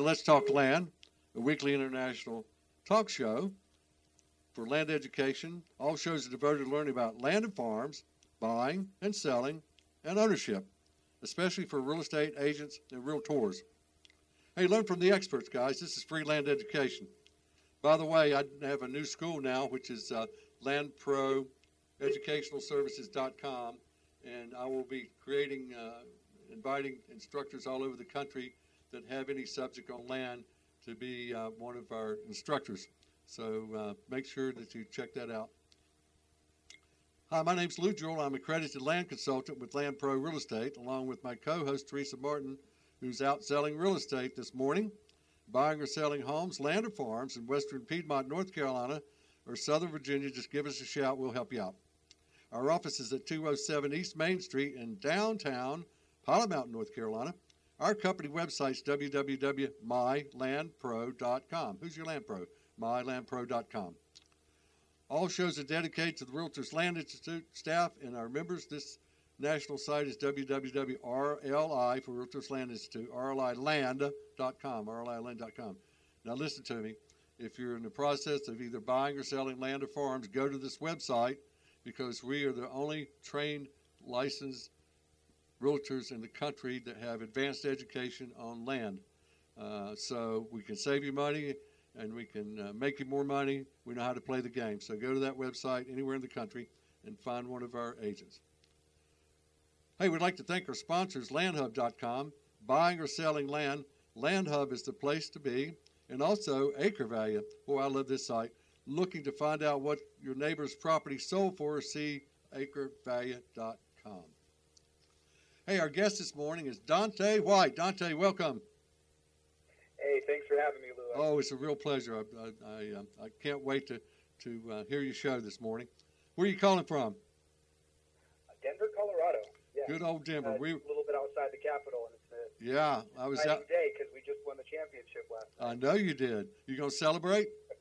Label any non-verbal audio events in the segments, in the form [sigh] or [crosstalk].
Let's Talk Land, a weekly international talk show for land education. All shows are devoted to learning about land and farms, buying and selling, and ownership, especially for real estate agents and realtors. Hey, learn from the experts, guys. This is free land education. By the way, I have a new school now, which is uh, landproeducationalservices.com, and I will be creating, uh, inviting instructors all over the country that have any subject on land to be uh, one of our instructors. So uh, make sure that you check that out. Hi, my name's Lou Jewell. I'm accredited land consultant with Land Pro Real Estate, along with my co-host Teresa Martin, who's out selling real estate this morning, buying or selling homes, land or farms in western Piedmont, North Carolina, or Southern Virginia. Just give us a shout. We'll help you out. Our office is at 207 East Main Street in downtown Pilot Mountain, North Carolina. Our company website is www.mylandpro.com. Who's your land pro? Mylandpro.com. All shows are dedicated to the Realtors Land Institute staff and our members. This national site is www.rli for Realtors Land Institute, rliland.com, rliland.com. Now listen to me. If you're in the process of either buying or selling land or farms, go to this website because we are the only trained, licensed realtors in the country that have advanced education on land. Uh, so we can save you money and we can uh, make you more money. We know how to play the game. So go to that website anywhere in the country and find one of our agents. Hey, we'd like to thank our sponsors, landhub.com. Buying or selling land, Landhub is the place to be. And also Acre Value. Boy, I love this site. Looking to find out what your neighbor's property sold for, see acrevalue.com. Hey, our guest this morning is Dante White. Dante, welcome. Hey, thanks for having me, Lou. Oh, it's a real pleasure. I, I, I, uh, I can't wait to, to uh, hear your show this morning. Where are you calling from? Denver, Colorado. Yeah. Good old Denver. Uh, we a little bit outside the capital, and it's a yeah, I was out. day because we just won the championship last Night. I know you did. You gonna celebrate? [laughs]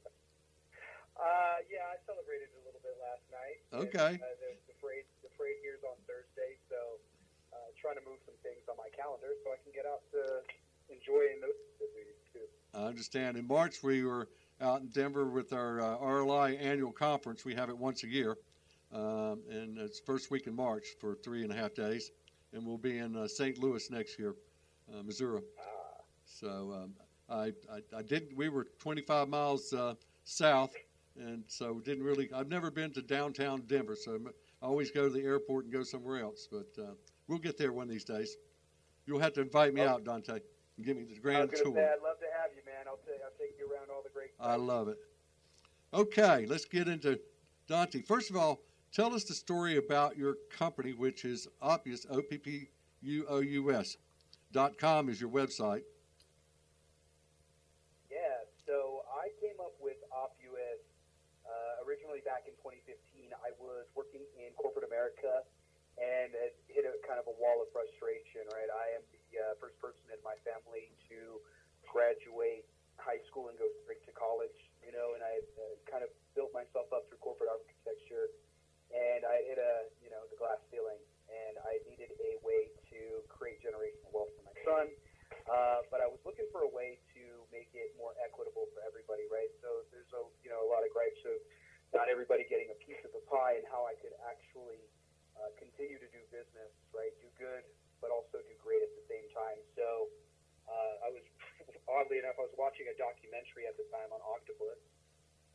Uh, yeah, I celebrated a little bit last night. and, Okay. uh, the, the parade, the parade here's on Thursday, trying to move some things on my calendar so I can get out to enjoying those activities too. I understand. In March, we were out in Denver with our uh, RLI annual conference. We have it once a year, um, and it's first week in March for three and a half days, and we'll be in uh, St. Louis next year, uh, Missouri. Ah, So um, I, I, I did. We were 25 miles uh, south, and so didn't really. I've never been to downtown Denver, so I always go to the airport and go somewhere else. But uh, we'll get there one of these days. You'll have to invite me Oh. out, Dante, and give me the grand tour. say I'd love to have you, man. I'll, ta- I'll take you around all the great. I love it. Okay, let's get into Dante. First of all, tell us the story about your company, which is Oppuous, O P P U O U S. Dot com is your website. Yeah, so I came up with Oppuous uh, originally back in 2015. I was working in corporate America and it hit a kind of a wall of frustration, right? I am the uh, first person in my family to graduate high school and go straight to college, you know, and I uh, kind of built myself up through corporate architecture and I hit a, you know, the glass ceiling and I needed a way to create generational wealth for my son. Uh, but I was looking for a way to make it more equitable for everybody, right? So there's a you know a lot of gripes of not everybody getting a piece of the pie, and how I could actually uh, continue to do business, right? Do good, but also do great at the same time. So uh, I was oddly enough, I was watching a documentary at the time on Octopus,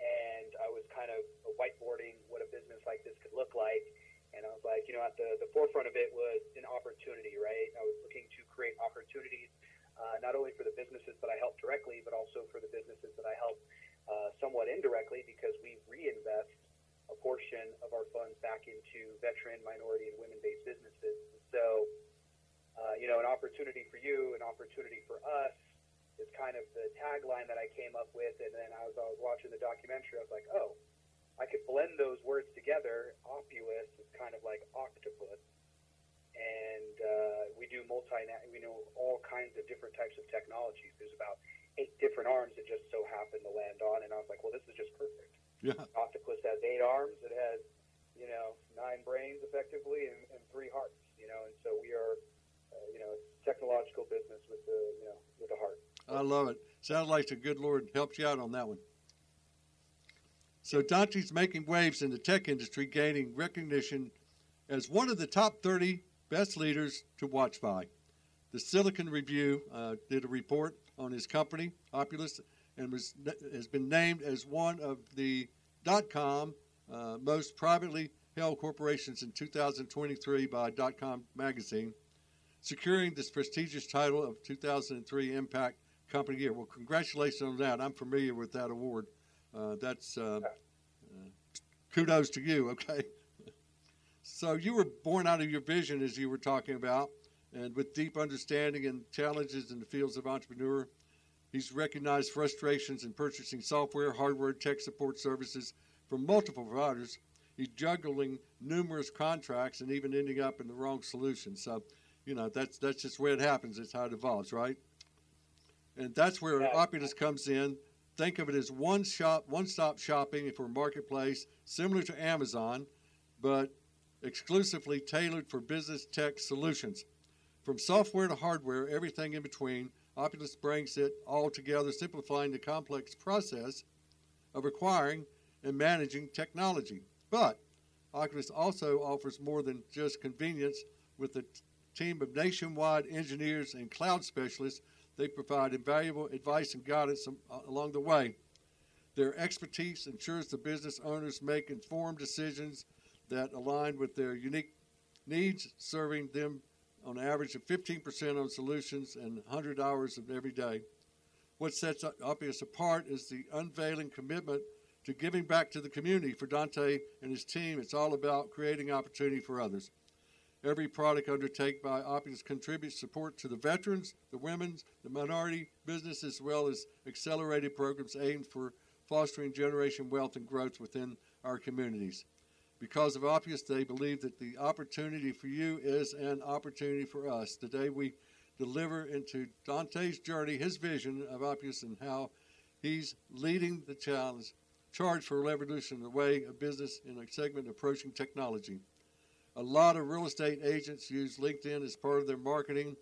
and I was kind of whiteboarding what a business like this could look like. And I was like, you know, at the, the forefront of it was an opportunity, right? I was looking to create opportunities uh, not only for the businesses that I help directly, but also for the businesses that I help uh, somewhat indirectly because we reinvest a portion of our funds back into veteran, minority, and women-based businesses. So, uh, you know, an opportunity for you, an opportunity for us is kind of the tagline that I came up with. And then as I was watching the documentary, I was like, oh, I could blend those words together. Oppuous is kind of like octopus and uh, we do multi we know all kinds of different types of technologies. There's about eight different arms that just so happen to land on, and I was like, well, this is just perfect. Yeah. Octopus has eight arms. It has you know nine brains effectively and, and three hearts. You know, and so we are uh, you know technological business with the you know with a heart. I love it. Sounds like the good Lord helped you out on that one. So Dante's making waves in the tech industry, gaining recognition as one of the top 30 best leaders to watch by. The Silicon Review uh, did a report on his company, Oppuous, and was, has been named as one of the dot com uh, most privately held corporations in 2023 by dot com magazine, securing this prestigious title of 2003 Impact Company Year. Well, congratulations on that. I'm familiar with that award. Uh, that's uh, uh kudos to you. [laughs] Okay. So you were born out of your vision, as you were talking about, and with deep understanding and challenges in the fields of entrepreneur. He's recognized frustrations in purchasing software, hardware, tech support services from multiple providers. He's juggling numerous contracts and even ending up in the wrong solution. So, you know, that's that's just where it happens. It's how it evolves, right? And that's where yeah. Oppuous comes in. Think of it as one shop, one-stop shopping for a marketplace similar to Amazon, but exclusively tailored for business tech solutions. From software to hardware, everything in between, Oppuous brings it all together, simplifying the complex process of acquiring and managing technology. But Oppuous also offers more than just convenience with a team of nationwide engineers and cloud specialists. They provide invaluable advice and guidance uh, along the way. Their expertise ensures the business owners make informed decisions that align with their unique needs, serving them on average of 15% on solutions and 100 hours of every day. What sets Oppuous apart is the unveiling commitment to giving back to the community. For Dante and his team, it's all about creating opportunity for others. Every product undertaken by Oppuous contributes support to the veterans, the women, the minority business, as well as accelerated programs aimed for fostering generation wealth and growth within our communities. Because of Oppuous, they believe that the opportunity for you is an opportunity for us. Today, we deliver into Dante's journey his vision of Oppuous and how he's leading the challenge, charge for revolution in the way of business in a segment approaching technology. A lot of real estate agents use LinkedIn as part of their marketing,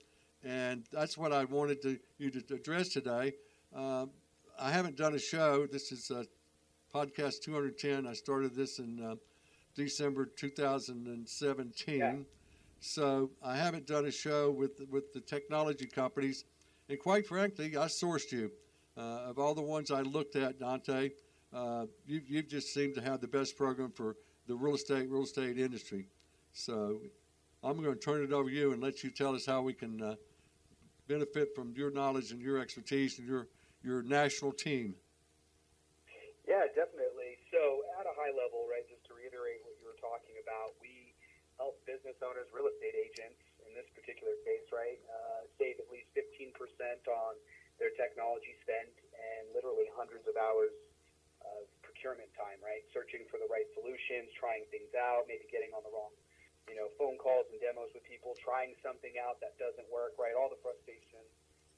and that's what I wanted to, you to address today. Um, I haven't done a show. This is uh, podcast 210. I started this in uh, December 2017. Yeah. So I haven't done a show with with the technology companies, and quite frankly, I sourced you. Uh, of all the ones I looked at, Dante, uh, you you just seem to have the best program for the real estate real estate industry. So I'm going to turn it over to you and let you tell us how we can uh, benefit from your knowledge and your expertise and your your national team. Yeah, definitely. So at a high level, right, just to reiterate what you were talking about. We help business owners, real estate agents, in this particular case, right, uh, save at least 15% on their technology spend and literally hundreds of hours of procurement time, right? Searching for the right solutions, trying things out, maybe getting on the wrong, you know, phone calls and demos with people, trying something out that doesn't work, right? All the frustration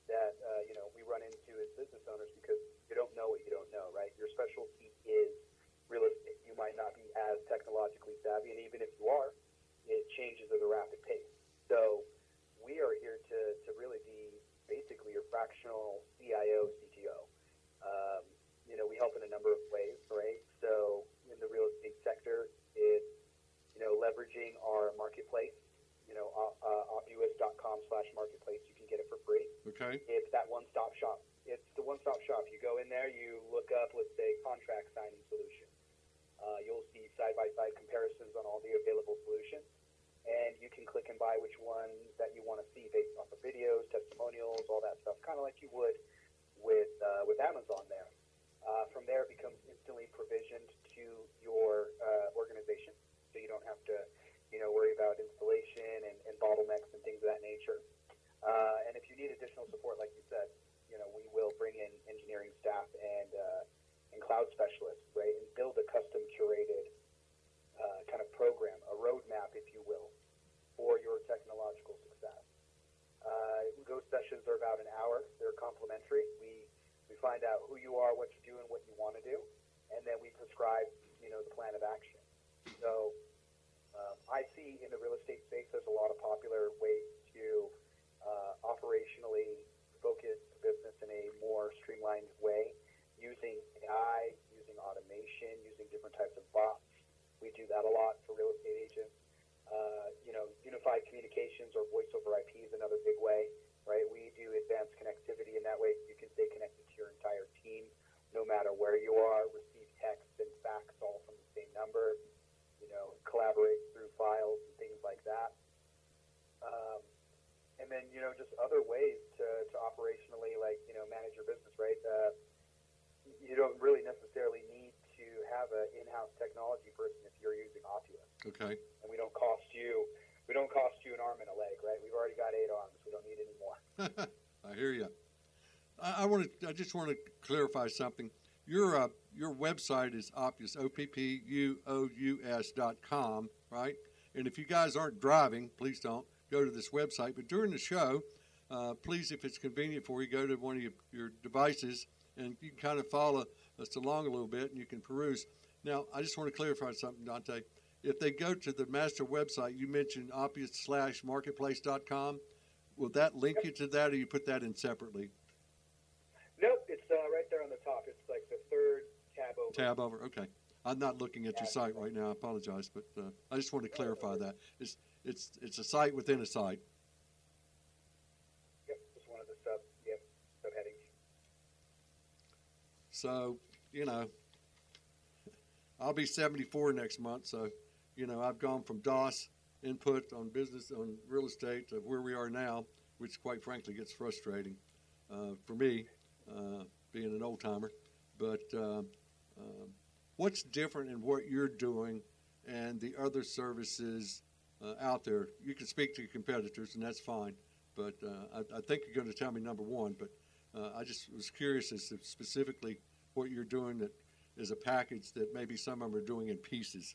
that, uh, you know, we run into as business owners because you don't know what you don't know, right? Your specialty is real estate. You might not be as technologically savvy, and even if you are, it changes at a rapid pace. So we are here to, to really be basically your fractional CIO, CTO. Um, you know, we help in a number of ways, right? So in the real estate sector, it's, you know, leveraging our marketplace, you know, uh, oppuous.com slash marketplace. You can get it for free. Okay. It's that one-stop shop. It's the one-stop shop. You go in there, you look up, let's say, contract signing solution. Uh, you'll see side-by-side comparisons on all the available solutions, and you can click and buy which one that you want to see based off of videos, testimonials, all that stuff, kind of like you would with uh, with Amazon there. Uh, from there, it becomes instantly provisioned to your uh, organization, so you don't have to, you know, worry about installation and, and bottlenecks and things of that nature. Uh, and if you need additional support, like you said, you know, we will bring in engineering staff and uh, and cloud specialists, right, and build a custom curated uh, kind of program, a roadmap, if you will, for your technological success. Uh, those sessions are about an hour. They're complimentary. We we find out who you are, what you do, and what you want to do, and then we prescribe, you know, the plan of action. So um, I see in the real estate space there's a lot of popular ways to uh, operationally focus the business in a more streamlined way using AI, using automation, using different types of bots. We do that a lot for real estate agents. Uh, you know, unified communications or voice over IP is another big way, right? We do advanced connectivity, and that way you can stay connected to your entire team no matter where you are, receive text and fax all from the same number, you know, collaborate through files and things like that. Um, and then, you know, just other ways to, to operationally, like, you know, manage your business, right? Uh, you don't really necessarily need to have an in-house technology person if you're using Oppuous. Okay. And we don't cost you, we don't cost you an arm and a leg, right? We've already got eight arms. We don't need any more. I hear you. I, I want to. I just want to clarify something. Your uh, your website is Oppuous O P P U O U S dot com, right? And if you guys aren't driving, please don't go to this website. But during the show, uh, please, if it's convenient for you, go to one of your, your devices and you can kind of follow us along a little bit and you can peruse. Now, I just want to clarify something, Dante. If they go to the master website, you mentioned Oppuous slash marketplace.com. Will that link you to that or you put that in separately? Nope, it's uh, right there on the top. It's like the third tab over. Okay. I'm not looking at your site right now. I apologize, but uh, I just want to clarify that. It's it's it's a site within a site. Yep, just one of the sub yep subheadings. So you know, I'll be 74 next month. So you know, I've gone from DOS input on business on real estate of where we are now, which quite frankly gets frustrating uh, for me, uh, being an old timer. But uh, um, what's different in what you're doing and the other services uh, out there? You can speak to your competitors, and that's fine. But uh, I, I, think you're going to tell me number one. But uh, I just was curious as to specifically what you're doing that is a package that maybe some of them are doing in pieces.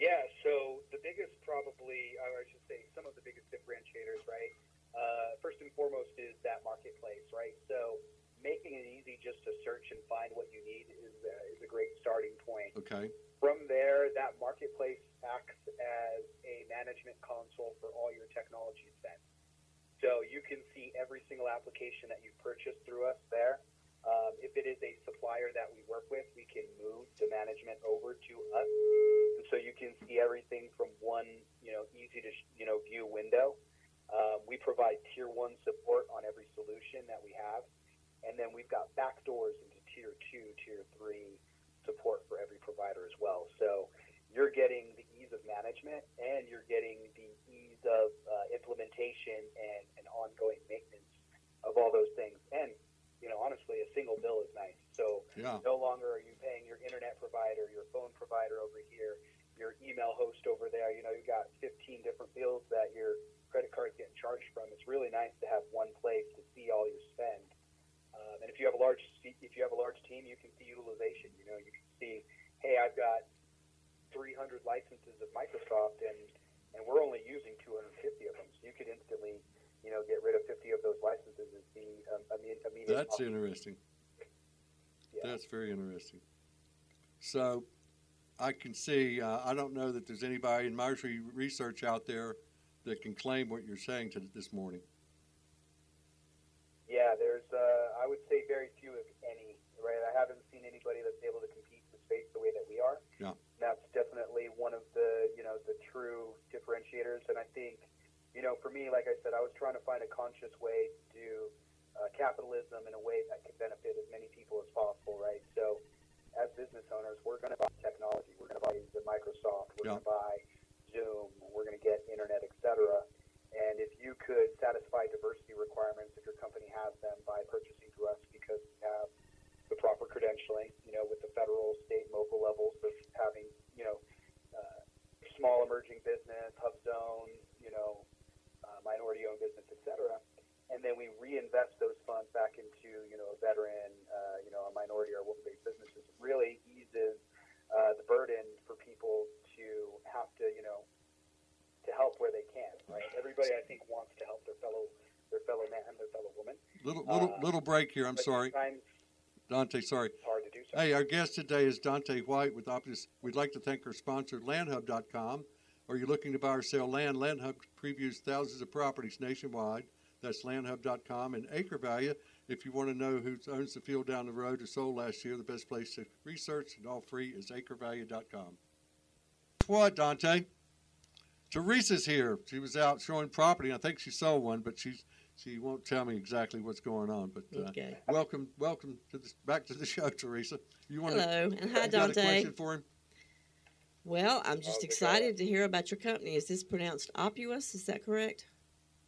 Yeah, so the biggest, probably, or I should say, some of the biggest differentiators, right? Uh, first and foremost is that marketplace, right? So making it easy just to search and find what you need is, uh, is a great starting point. Okay. From there, that marketplace acts as a management console for all your technology spend. So you can see every single application that you've purchased through us there. Um, if it is a supplier that we work with, we can move the management over to us, and so you can see everything from one, you know, easy to you know view window. Um, we provide tier one support on every solution that we have, and then we've got backdoors into tier two, tier three support for every provider as well. So you're getting the ease of management, and you're getting the ease of uh, implementation and, and ongoing maintenance of all those things, and you know, honestly, a single bill is nice. So yeah. no longer are you paying your internet provider, your phone provider over here, your email host over there. You know, you've got 15 different bills that your credit card's getting charged from. It's really nice to have one place to see all your spend. Um, and if you have a large if you have a large team, you can see utilization. You know, you can see, hey, I've got 300 licenses of Microsoft, and and we're only using 250 of them. So you could instantly you know, get rid of 50 of those licenses and see um, immediate. That's interesting. Yeah. That's very interesting. So I can see, uh, I don't know that there's anybody in my research out there that can claim what you're saying to this morning. Yeah, there's, uh, I would say very few, if any, right? I haven't seen anybody that's able to compete in the space the way that we are. Yeah. That's definitely one of the, you know, the true differentiators. And I think, you know, for me, like I said, I was trying to find a conscious way to do uh, capitalism in a way that could benefit as many people as possible, right? So, as business owners, we're going to buy technology. We're going to buy the Microsoft. We're yeah. going to buy Zoom. We're going to get internet, etc. And if you could satisfy diversity requirements, if your company has them, by purchasing through us because we have the proper credentialing, you know, with the federal, state, and local levels of having, you know, uh, small emerging business, hub zone, you know, uh, minority-owned business, et cetera, and then we reinvest those funds back into, you know, a veteran, uh, you know, a minority or woman-based businesses. It really eases uh, the burden for people to have to, you know, to help where they can. Right? Everybody, I think, wants to help their fellow their fellow man, their fellow woman. Little little uh, little break here. I'm sorry. Dante, sorry. Hard to do so. Hey, our guest today is Dante White with Oppuous. We'd like to thank our sponsor, LandHub.com. Are you looking to buy or sell land? LandHub previews thousands of properties nationwide. That's landhub.com. And Acre Value, if you want to know who owns the field down the road or sold last year, the best place to research and all free is acrevalue.com. What, Dante? Teresa's here. She was out showing property. I think she sold one, but she's she won't tell me exactly what's going on. But uh, Okay. welcome, welcome to the, back to the [laughs] show, Teresa. You want Hello, and hi, you got a Dante. question for him? Well, I'm just How's it excited to hear about your company. Is this pronounced Opus? Is that correct?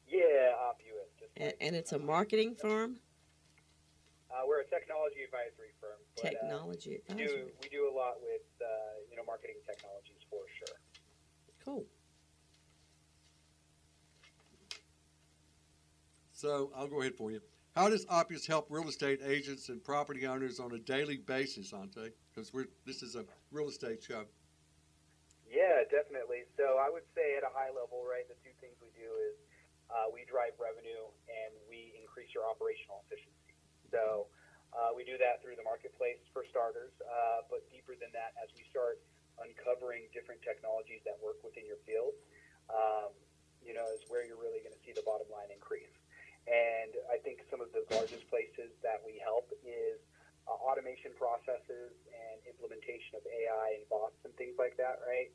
Yeah, Oppuous. And, and it's a marketing firm, uh, we're a technology advisory firm. But, uh, technology we do advisory. we do a lot with uh, you know marketing technologies for sure. Cool. So I'll go ahead for you. How does Opus help real estate agents and property owners on a daily basis, Ante? Because we're this is a real estate show. Yeah, definitely. So I would say at a high level, right, the two things we do is uh, we drive revenue and we increase your operational efficiency. So uh, we do that through the marketplace for starters, uh, but deeper than that, as we start uncovering different technologies that work within your field, um, you know, is where you're really going to see the bottom line increase. And I think some of the largest places that we help is uh, automation processes and implementation of AI and bots and things like that, right?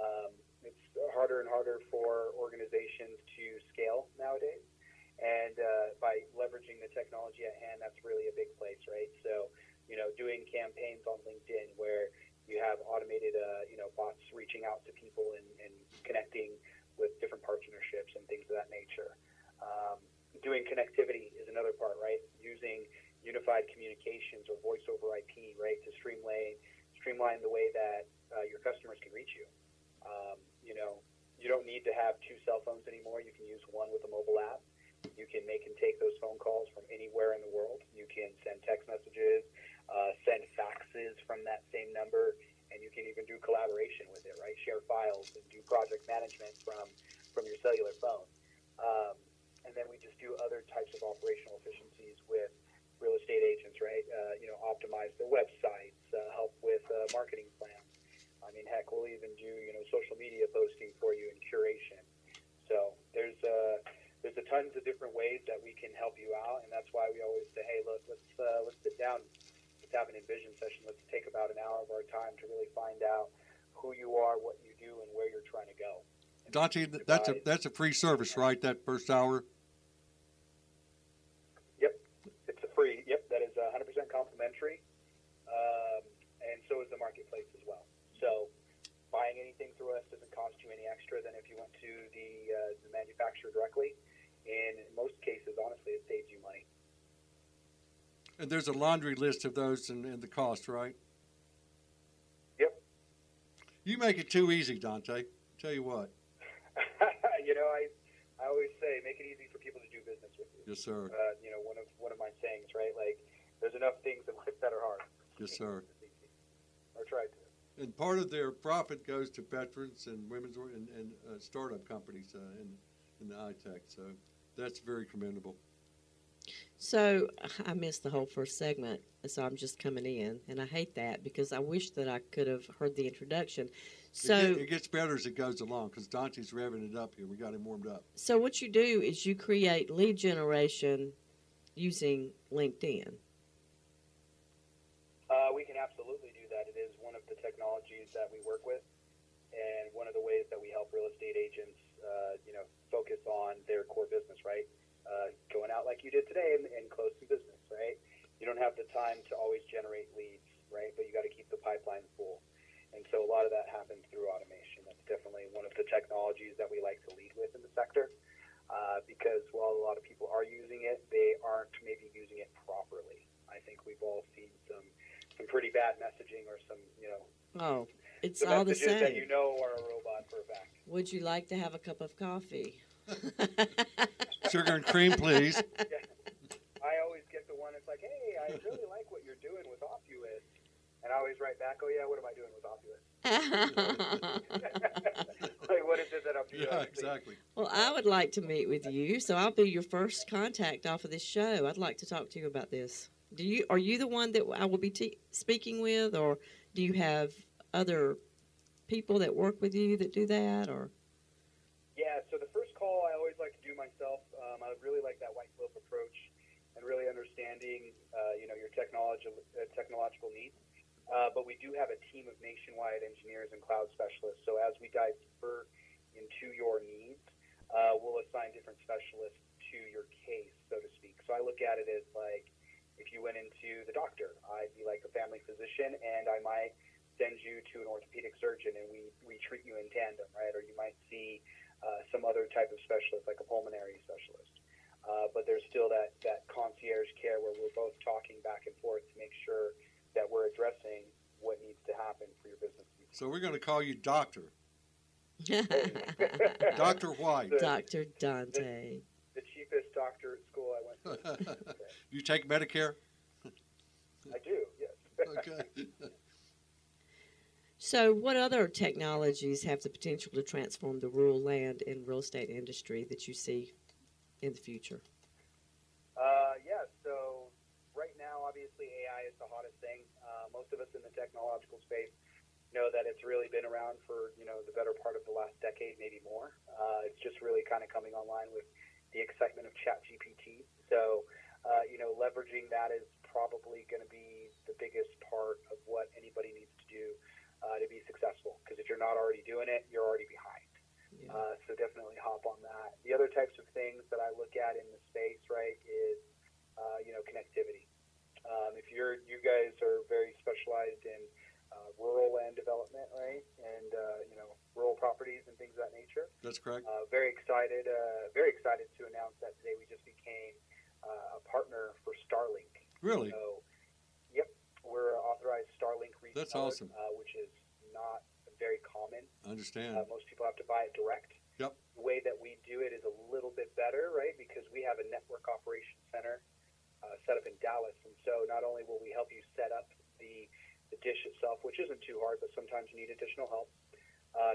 Um, it's harder and harder for organizations to scale nowadays. And uh, by leveraging the technology at hand, that's really a big place, right? So, you know, doing campaigns on LinkedIn where you have automated, uh, you know, bots reaching out to people and, and connecting with different partnerships and things of that nature. Um, doing connectivity is another part, right? Using unified communications or voice over IP, right, to streamline streamline the way that uh, your customers can reach you. Um, you know, you don't need to have two cell phones anymore. You can use one with a mobile app. You can make and take those phone calls from anywhere in the world. You can send text messages, uh, send faxes from that same number, and you can even do collaboration with it, right? Share files and do project management from from your cellular phone. Um, and then we just do other types of operational efficiencies with real estate agents, right? Uh, you know, optimize their websites, uh, help with uh, marketing plans. I mean, heck, we'll even do you know social media posting for you and curation. So there's uh, there's a tons of different ways that we can help you out, and that's why we always say, hey, look, let's uh, let's sit down, let's have an envision session. Let's take about an hour of our time to really find out who you are, what you do, and where you're trying to go. Dante, that's a that's a free service, right? That first hour. It's a free. Yep, that is 100% complimentary, um, and so is the marketplace as well. So buying anything through us doesn't cost you any extra than if you went to the, uh, the manufacturer directly. And in most cases, honestly, it saves you money. And there's a laundry list of those and, and the cost, right? Yep. You make it too easy, Dante. Tell you what. [laughs] you know, I I always say make it easy for people to do business with you. Yes, sir. Uh, you know, one of one of my sayings, right? Like, there's enough things in life that are hard. Yes, sir. Or try to. And part of their profit goes to veterans and women's and, and uh, startup companies uh, in in the high tech. So that's very commendable. So I missed the whole first segment, so I'm just coming in, and I hate that because I wish that I could have heard the introduction. it, So, get- it gets better as it goes along because Dante's revving it up here. We got him warmed up. so what you do is you create lead generation using LinkedIn. Uh, we can absolutely do that. It is one of the technologies that we work with, and one of the ways that we help real estate agents, uh, you know, focus on their core business, right? Uh, going out like you did today and, and close some business, right? You don't have the time to always generate leads, right? But you got to keep the pipeline full, and so a lot of that happens through automation. That's definitely one of the technologies that we like to lead with in the sector. Uh, because while a lot of people are using it, they aren't maybe using it properly. I think we've all seen some some pretty bad messaging or some, you know, Oh, it's some all the messages same. that you know are a robot for a fact. Would you like to have a cup of coffee? [laughs] Sugar and cream, please. I always get the one that's like, hey, I really like what you're doing with Opus. And I always write back, oh, yeah, what am I doing with Opus? [laughs] [laughs] like, what is it that I'm doing? Yeah, exactly. well, I would like to meet with you, so I'll be your first contact off of this show. I'd like to talk to you about this. Do you are you the one that I will be te- speaking with, or do you have other people that work with you that do that? Or Yeah, so the first call, I always like to do myself. Um, I really like that white glove approach and really understanding, uh, you know, your technological uh, technological needs. Uh, but we do have a team of nationwide engineers and cloud specialists. So as we dive deeper into your needs, uh, we'll assign different specialists to your case, so to speak. So I look at it as like if you went into the doctor, I'd be like a family physician, and I might send you to an orthopedic surgeon, and we we treat you in tandem, right? Or you might see uh, some other type of specialist, like a pulmonary specialist. Uh, but there's still that, that concierge care where we're both talking back and forth to make sure that we're addressing what needs to happen for your business. So we're going to call you Doctor. [laughs] Doctor White. The- Dr. Dante. The cheapest doctor at school I went to. [laughs] you take Medicare? I do, yes. Okay. [laughs] So, what other technologies have the potential to transform the rural land and real estate industry that you see in the future? Uh, yeah, so right now, obviously, AI is the hottest thing. Uh, most of us in the technological space know that it's really been around for, you know, the better part of the last decade, maybe more. Uh, it's just really kind of coming online with the excitement of ChatGPT. So, uh, you know, leveraging that is probably going to be the biggest part of what anybody needs to do uh, to be successful. Because if you're not already doing it, you're already behind. Yeah. Uh, so definitely hop on that. The other types of things that I look at in the space, right, is uh, you know connectivity. Um, if you're you guys are very specialized in uh, rural land development, right, and uh, you know rural properties and things of that nature. That's correct. Uh, very excited, uh, very excited to announce that today we just became uh, a partner for Starlink. Really? So, we're authorized Starlink reseller, That's awesome. uh, which is not very common. I understand. Uh, most people have to buy it direct. Yep. The way that we do it is a little bit better, right? Because we have a network operations center uh, set up in Dallas, and so not only will we help you set up the the dish itself, which isn't too hard, but sometimes you need additional help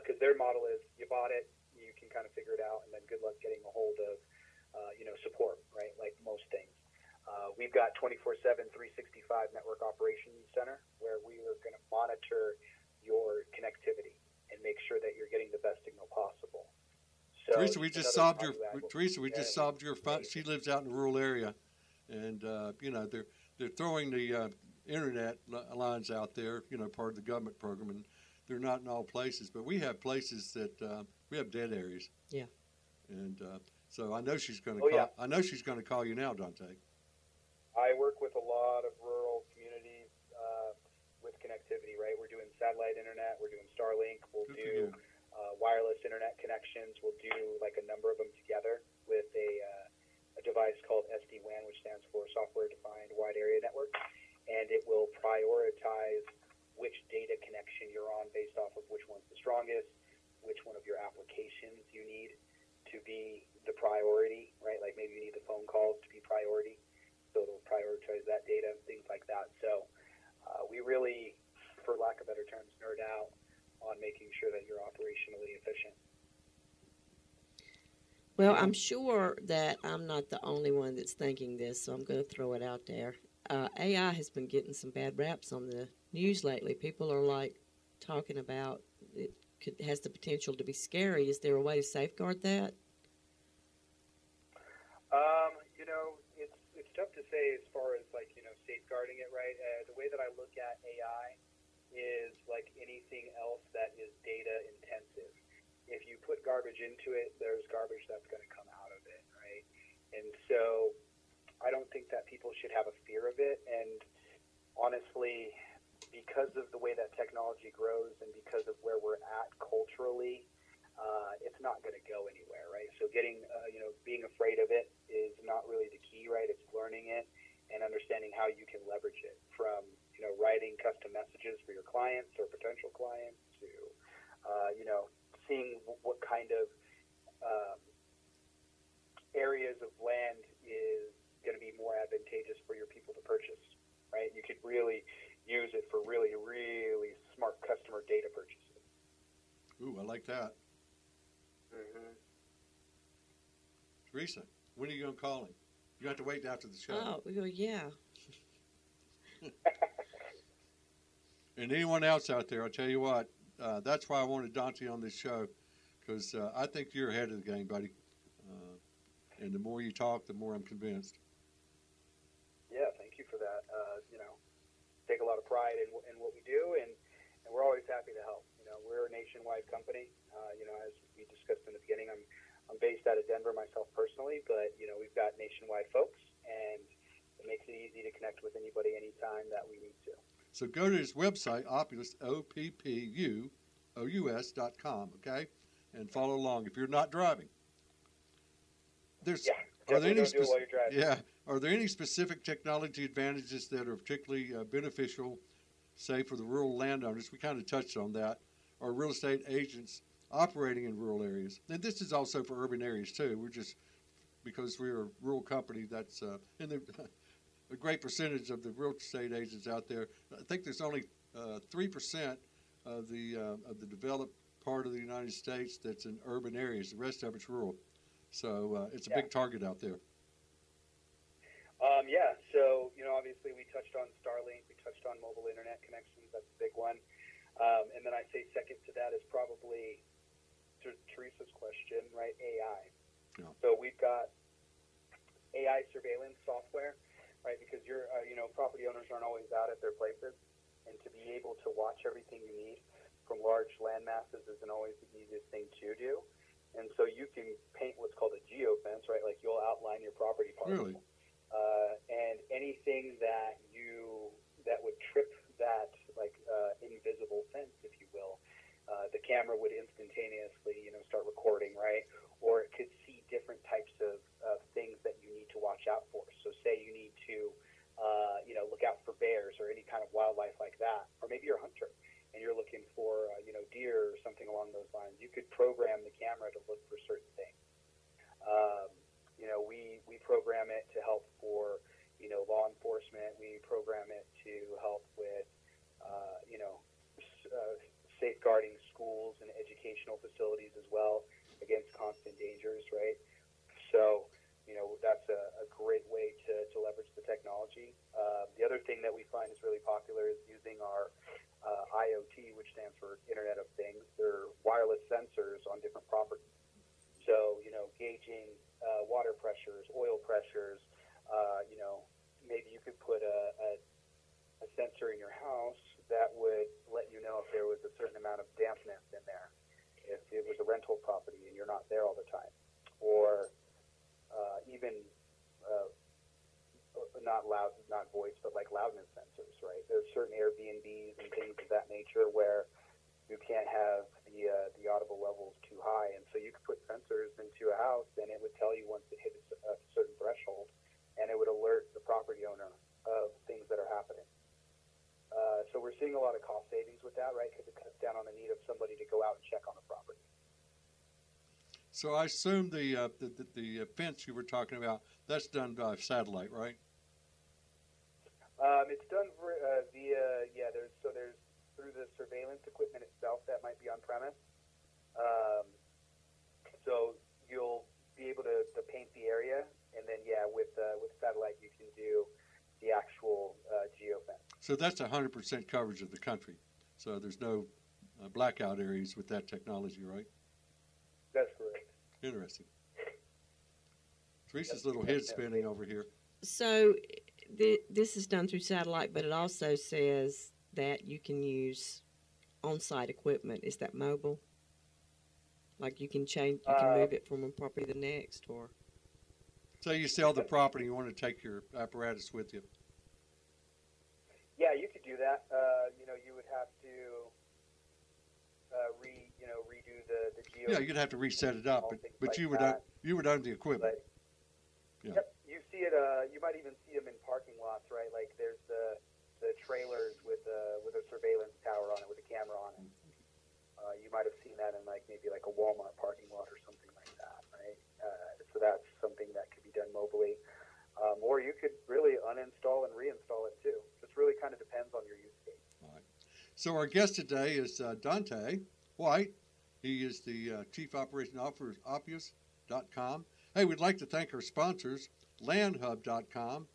because their model is you bought it, you can kind of figure it out, and then good luck getting a hold of uh, you know support, right? Like most things. Uh, we've got 24/7, 365 network operations center where we are going to monitor your connectivity and make sure that you're getting the best signal possible. So Teresa, we just another solved your value. Teresa. We just Yeah. solved your. Fun, she lives out in a rural area, and uh, you know they're they're throwing the uh, internet lines out there. You know, part of the government program, and they're not in all places. But we have places that uh, we have dead areas. Yeah. And uh, so I know she's going to Oh, call. yeah. I know she's going to call you now, Dante. I work with a lot of rural communities uh, with connectivity, right? We're doing satellite internet, we're doing Starlink, we'll do uh, wireless internet connections, we'll do like a number of them together with a, uh, a device called SD-WAN, which stands for Software Defined Wide Area Network, and it will prioritize which data connection you're on based off of which one's the strongest, which one of your applications you need to be the priority, right? Like maybe you need the phone calls to be priority so it'll prioritize that data, and things like that. So uh, we really, for lack of better terms, nerd out on making sure that you're operationally efficient. Well, I'm sure that I'm not the only one that's thinking this, so I'm going to throw it out there. Uh, AI has been getting some bad raps on the news lately. People are like talking about it could, has the potential to be scary. Is there a way to safeguard that? Um, you know, it's it's tough to say as far as like you know safeguarding it, right? Uh, the way that I look at AI is like anything else that is data intensive. If you put garbage into it, there's garbage that's going to come out of it, right? And so, I don't think that people should have a fear of it. And honestly, because of the way that technology grows and because of where we're at culturally, uh, it's not going to go anywhere, right? So getting, uh, you know, being afraid of it is not really the key, right? It's learning it and understanding how you can leverage it from, you know, writing custom messages for your clients or potential clients to, uh, you know, seeing w- what kind of um, areas of land is going to be more advantageous for your people to purchase, right? You could really use it for really, really smart customer data purchases. Ooh, I like that. Mm-hmm. Teresa, when are you going to call him? You have to wait after the show. Oh, well, yeah. [laughs] And anyone else out there, I'll tell you what, uh, that's why I wanted Dante on this show because uh, I think you're ahead of the game, buddy. Uh, And the more you talk, the more I'm convinced. Yeah, thank you for that. Uh, you know, take a lot of pride in, in what we do, and, and we're always happy to help. You know, we're a nationwide company. Uh, you know, as we discussed in the beginning, I'm I'm based out of Denver myself personally, but you know, we've got nationwide folks, and it makes it easy to connect with anybody anytime that we need to. So go to his website, Oppuous, O P P U O U S dot com, okay? And follow along if you're not driving. There's Yeah, Are there any don't do it spec- while you're yeah. Are there any specific technology advantages that are particularly uh, beneficial, say for the rural landowners? We kind of touched on that, or real estate agents operating in rural areas. And this is also for urban areas too. We're just because we're a rural company. That's uh, [laughs] and the, [laughs] a great percentage of the real estate agents out there. I think there's only uh, three percent of the uh, of the developed part of the United States that's in urban areas. The rest of it's rural. So uh, it's a Yeah. big target out there. Um, yeah, so you know, obviously we touched on Starlink, we touched on mobile internet connections. That's a big one. Um, and then I say second to that is probably to Teresa's question, right? AI. Yeah. So we've got AI surveillance software, right? Because you're, uh, you know, property owners aren't always out at their places, and to be able to watch everything you need from large land masses isn't always the easiest thing to do. And so you can paint what's called a geofence, right? Like you'll outline your property parcel. Really? Uh, and anything that you that would trip that like uh, invisible fence, if you will, uh, the camera would instantaneously, you know, start recording, right? Or it could see different types of, of things that you need to watch out for. So, say you need to, uh, you know, look out for bears or any kind of wildlife like that, or maybe you're a hunter and you're looking for, uh, you know, deer or something along those lines. You could program the camera to look for certain things. Um, you know, we, we program it to help for, you know, law enforcement. We program it to help with, uh, you know, uh, safeguarding schools and educational facilities as well against constant dangers, right? So, you know, that's a, a great way to, to leverage the technology. Uh, the other thing that we find is really popular is using our uh, IoT, which stands for Internet of Things. They're wireless sensors on different properties. So, you know, gauging uh, water pressures, oil pressures, uh, you know, maybe you could put a, a, a sensor in your house that would let you know if there was a certain amount of dampness in there, if it was a rental property and you're not there all the time, or uh, even uh, not loud, not voice, but like loudness sensors, right? There's certain Airbnbs and things of that nature where you can't have the uh, the audible levels too high, and so you could put sensors into a house, and it would tell you once it hit a a certain threshold, and it would alert the property owner of things that are happening. Uh, so we're seeing a lot of cost savings with that, right? Because it cuts down on the need of somebody to go out and check on the property. So I assume the uh, the, the, the fence you were talking about that's done by satellite, right? Um, it's done ver- uh, via yeah. There's so there's through the surveillance equipment itself that might be on premise. Um, so you'll be able to, to paint the area, and then yeah, with uh, with satellite you can do the actual uh, geofence. So that's hundred percent coverage of the country. So there's no uh, blackout areas with that technology, right? That's correct. Interesting. Teresa's little head spinning over here. So th- this is done through satellite, but it also says that you can use on-site equipment. Is that mobile? Like you can change, you can Uh, move it from one property to the next, or So you sell the property, you want to take your apparatus with you. Yeah, you could do that. Uh, you know, you would have to uh, re you know redo the the geo. Yeah, you'd have to reset it up, but, but like you would that. you would own the equipment. But, Yeah. Yep, you see it. Uh, you might even see them in parking lots, right? Like there's the the trailers with a with a surveillance tower on it with a camera on it. Uh, you might have seen that in like maybe like a Walmart parking lot or something like that, right? Uh, so that's something that could be done mobily, um, or you could really uninstall and reinstall it too. Really kind of depends on your use case. So our guest today is uh, Dante White. He is the uh, Chief Operation Officer of Oppuous.com. Hey, we'd like to thank our sponsors, LandHub.com.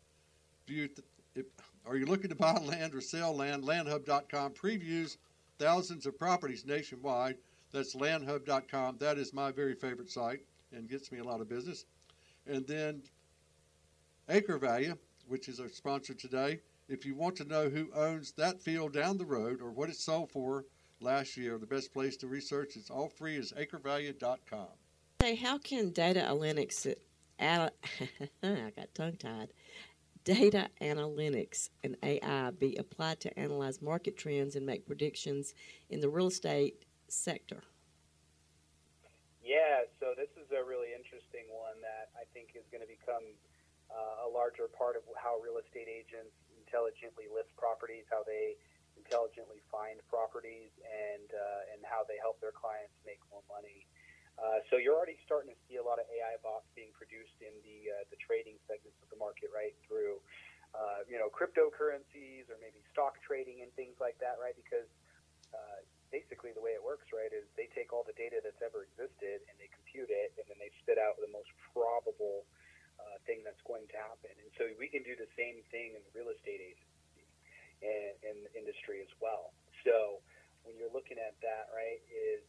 You, if, are you looking to buy land or sell land? LandHub.com previews thousands of properties nationwide. That's LandHub.com. That is my very favorite site and gets me a lot of business. And then Acre Value, which is our sponsor today. If you want to know who owns that field down the road or what it sold for last year, the best place to research it's all free is acrevalue.com. Say, how can data analytics, [laughs] I got tongue tied, data analytics and AI be applied to analyze market trends and make predictions in the real estate sector? Yeah, so this is a really interesting one that I think is going to become uh, a larger part of how real estate agents intelligently list properties, how they intelligently find properties, and uh, and how they help their clients make more money. Uh, so you're already starting to see a lot of AI bots being produced in the uh, the trading segments of the market, right? Through uh, you know cryptocurrencies or maybe stock trading and things like that, right? Because uh, basically the way it works, right, is they take all the data that's ever existed and they compute it, and then they spit out the most probable uh, thing that's going to happen. And so we can do the same thing in the real estate agency and the industry as well. So when you're looking at that, right, is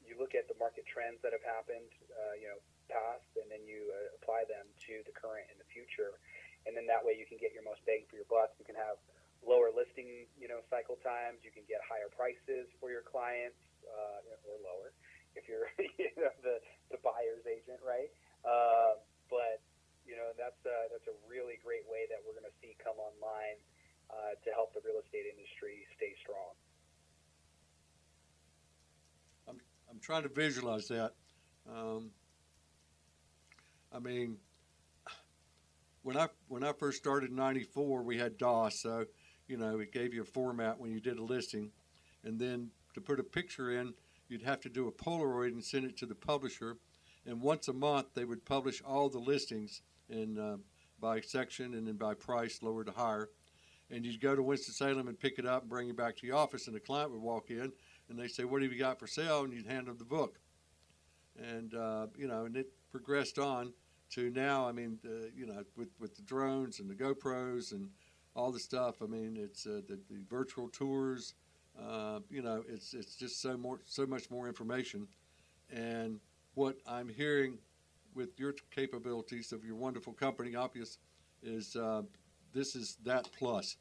you look at the market trends that have happened, uh, you know, past, and then you uh, apply them to the current and the future, and then that way you can get your most bang for your buck. You can have lower listing, you know, cycle times. You can get higher prices for your clients, uh, or lower if you're [laughs] you know, the the buyer's agent, right? Uh, but you know, and that's a, that's a really great way that we're going to see come online uh, to help the real estate industry stay strong. I'm, I'm trying to visualize that. Um, I mean, when I when I first started in '94, we had DOS, so you know it gave you a format when you did a listing, and then to put a picture in, you'd have to do a Polaroid and send it to the publisher, and once a month they would publish all the listings and uh, by section and then by price, lower to higher. And you'd go to Winston-Salem and pick it up and bring it back to the office, and the client would walk in and they say, "What have you got for sale?" And you'd hand them the book. And uh, you know, and it progressed on to now. I mean, uh, you know, with with the drones and the GoPros and all the stuff. I mean, it's uh, the, the virtual tours. Uh, you know, it's it's just so more so much more information. And what I'm hearing with your capabilities of your wonderful company, Oppuous, is uh, this is that plus.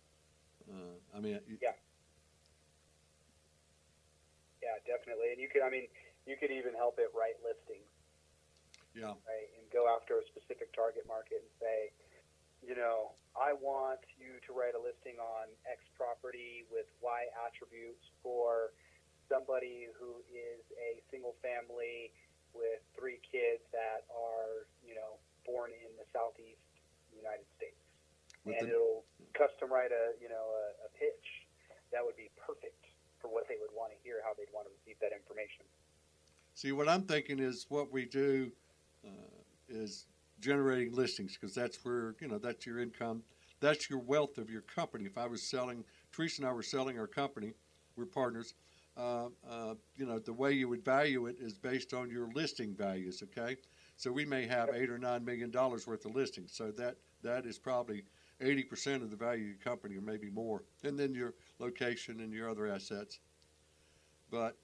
Uh, I mean, yeah, yeah, definitely. And you could, I mean, you could even help it write listings. Yeah. Right, and go after a specific target market and say, you know, I want you to write a listing on X property with Y attributes for somebody who is a single family with three kids that are, you know, born in the southeast United States. With and the- it'll custom write a, you know, a, a pitch that would be perfect for what they would want to hear, how they'd want to receive that information. See, what I'm thinking is what we do uh, is generating listings because that's where you know that's your income, that's your wealth of your company. If I was selling, Teresa and I were selling our company, we're partners. Uh, uh, you know, the way you would value it is based on your listing values. Okay, so we may have eight or nine million dollars worth of listings. So that that is probably eighty percent of the value of your company, or maybe more, and then your location and your other assets. But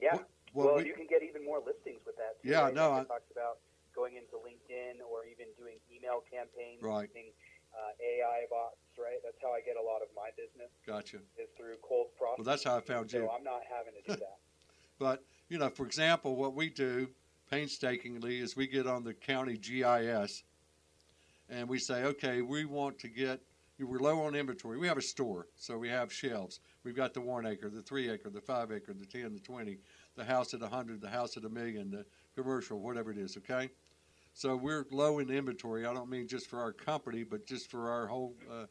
Yeah. What- what well, we- you can get even more listings with that. Too, Yeah, right? no, I talked about going into LinkedIn or even doing email campaigns Right. using uh, AI bots. Right, that's how I get a lot of my business gotcha. is through cold prospecting. Well, that's how I found so you. I'm not having to do that. [laughs] But you know, for example, what we do painstakingly is we get on the county GIS, and we say, okay, we want to get. We're low on inventory. We have a store, so we have shelves. We've got the one acre, the three acre, the five acre, the ten, the twenty, the house at a hundred, the house at a million, the commercial, whatever it is. Okay, so we're low in inventory. I don't mean just for our company, but just for our whole. Uh,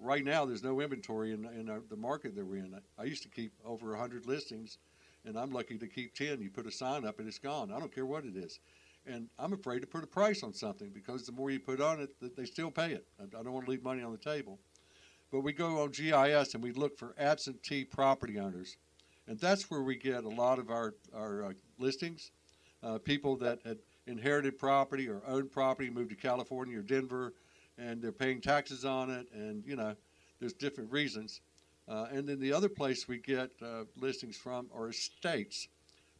right now, there's no inventory in, in our, the market that we're in. I used to keep over hundred listings and I'm lucky to keep 10. You put a sign up and it's gone. I don't care what it is. And I'm afraid to put a price on something because the more you put on it, th- they still pay it. I I don't want to leave money on the table. But we go on GIS and we look for absentee property owners. And that's where we get a lot of our, our uh, listings. Uh, people that had inherited property or owned property, moved to California or Denver, and they're paying taxes on it. And, you know, there's different reasons. Uh, and then the other place we get uh, listings from are estates.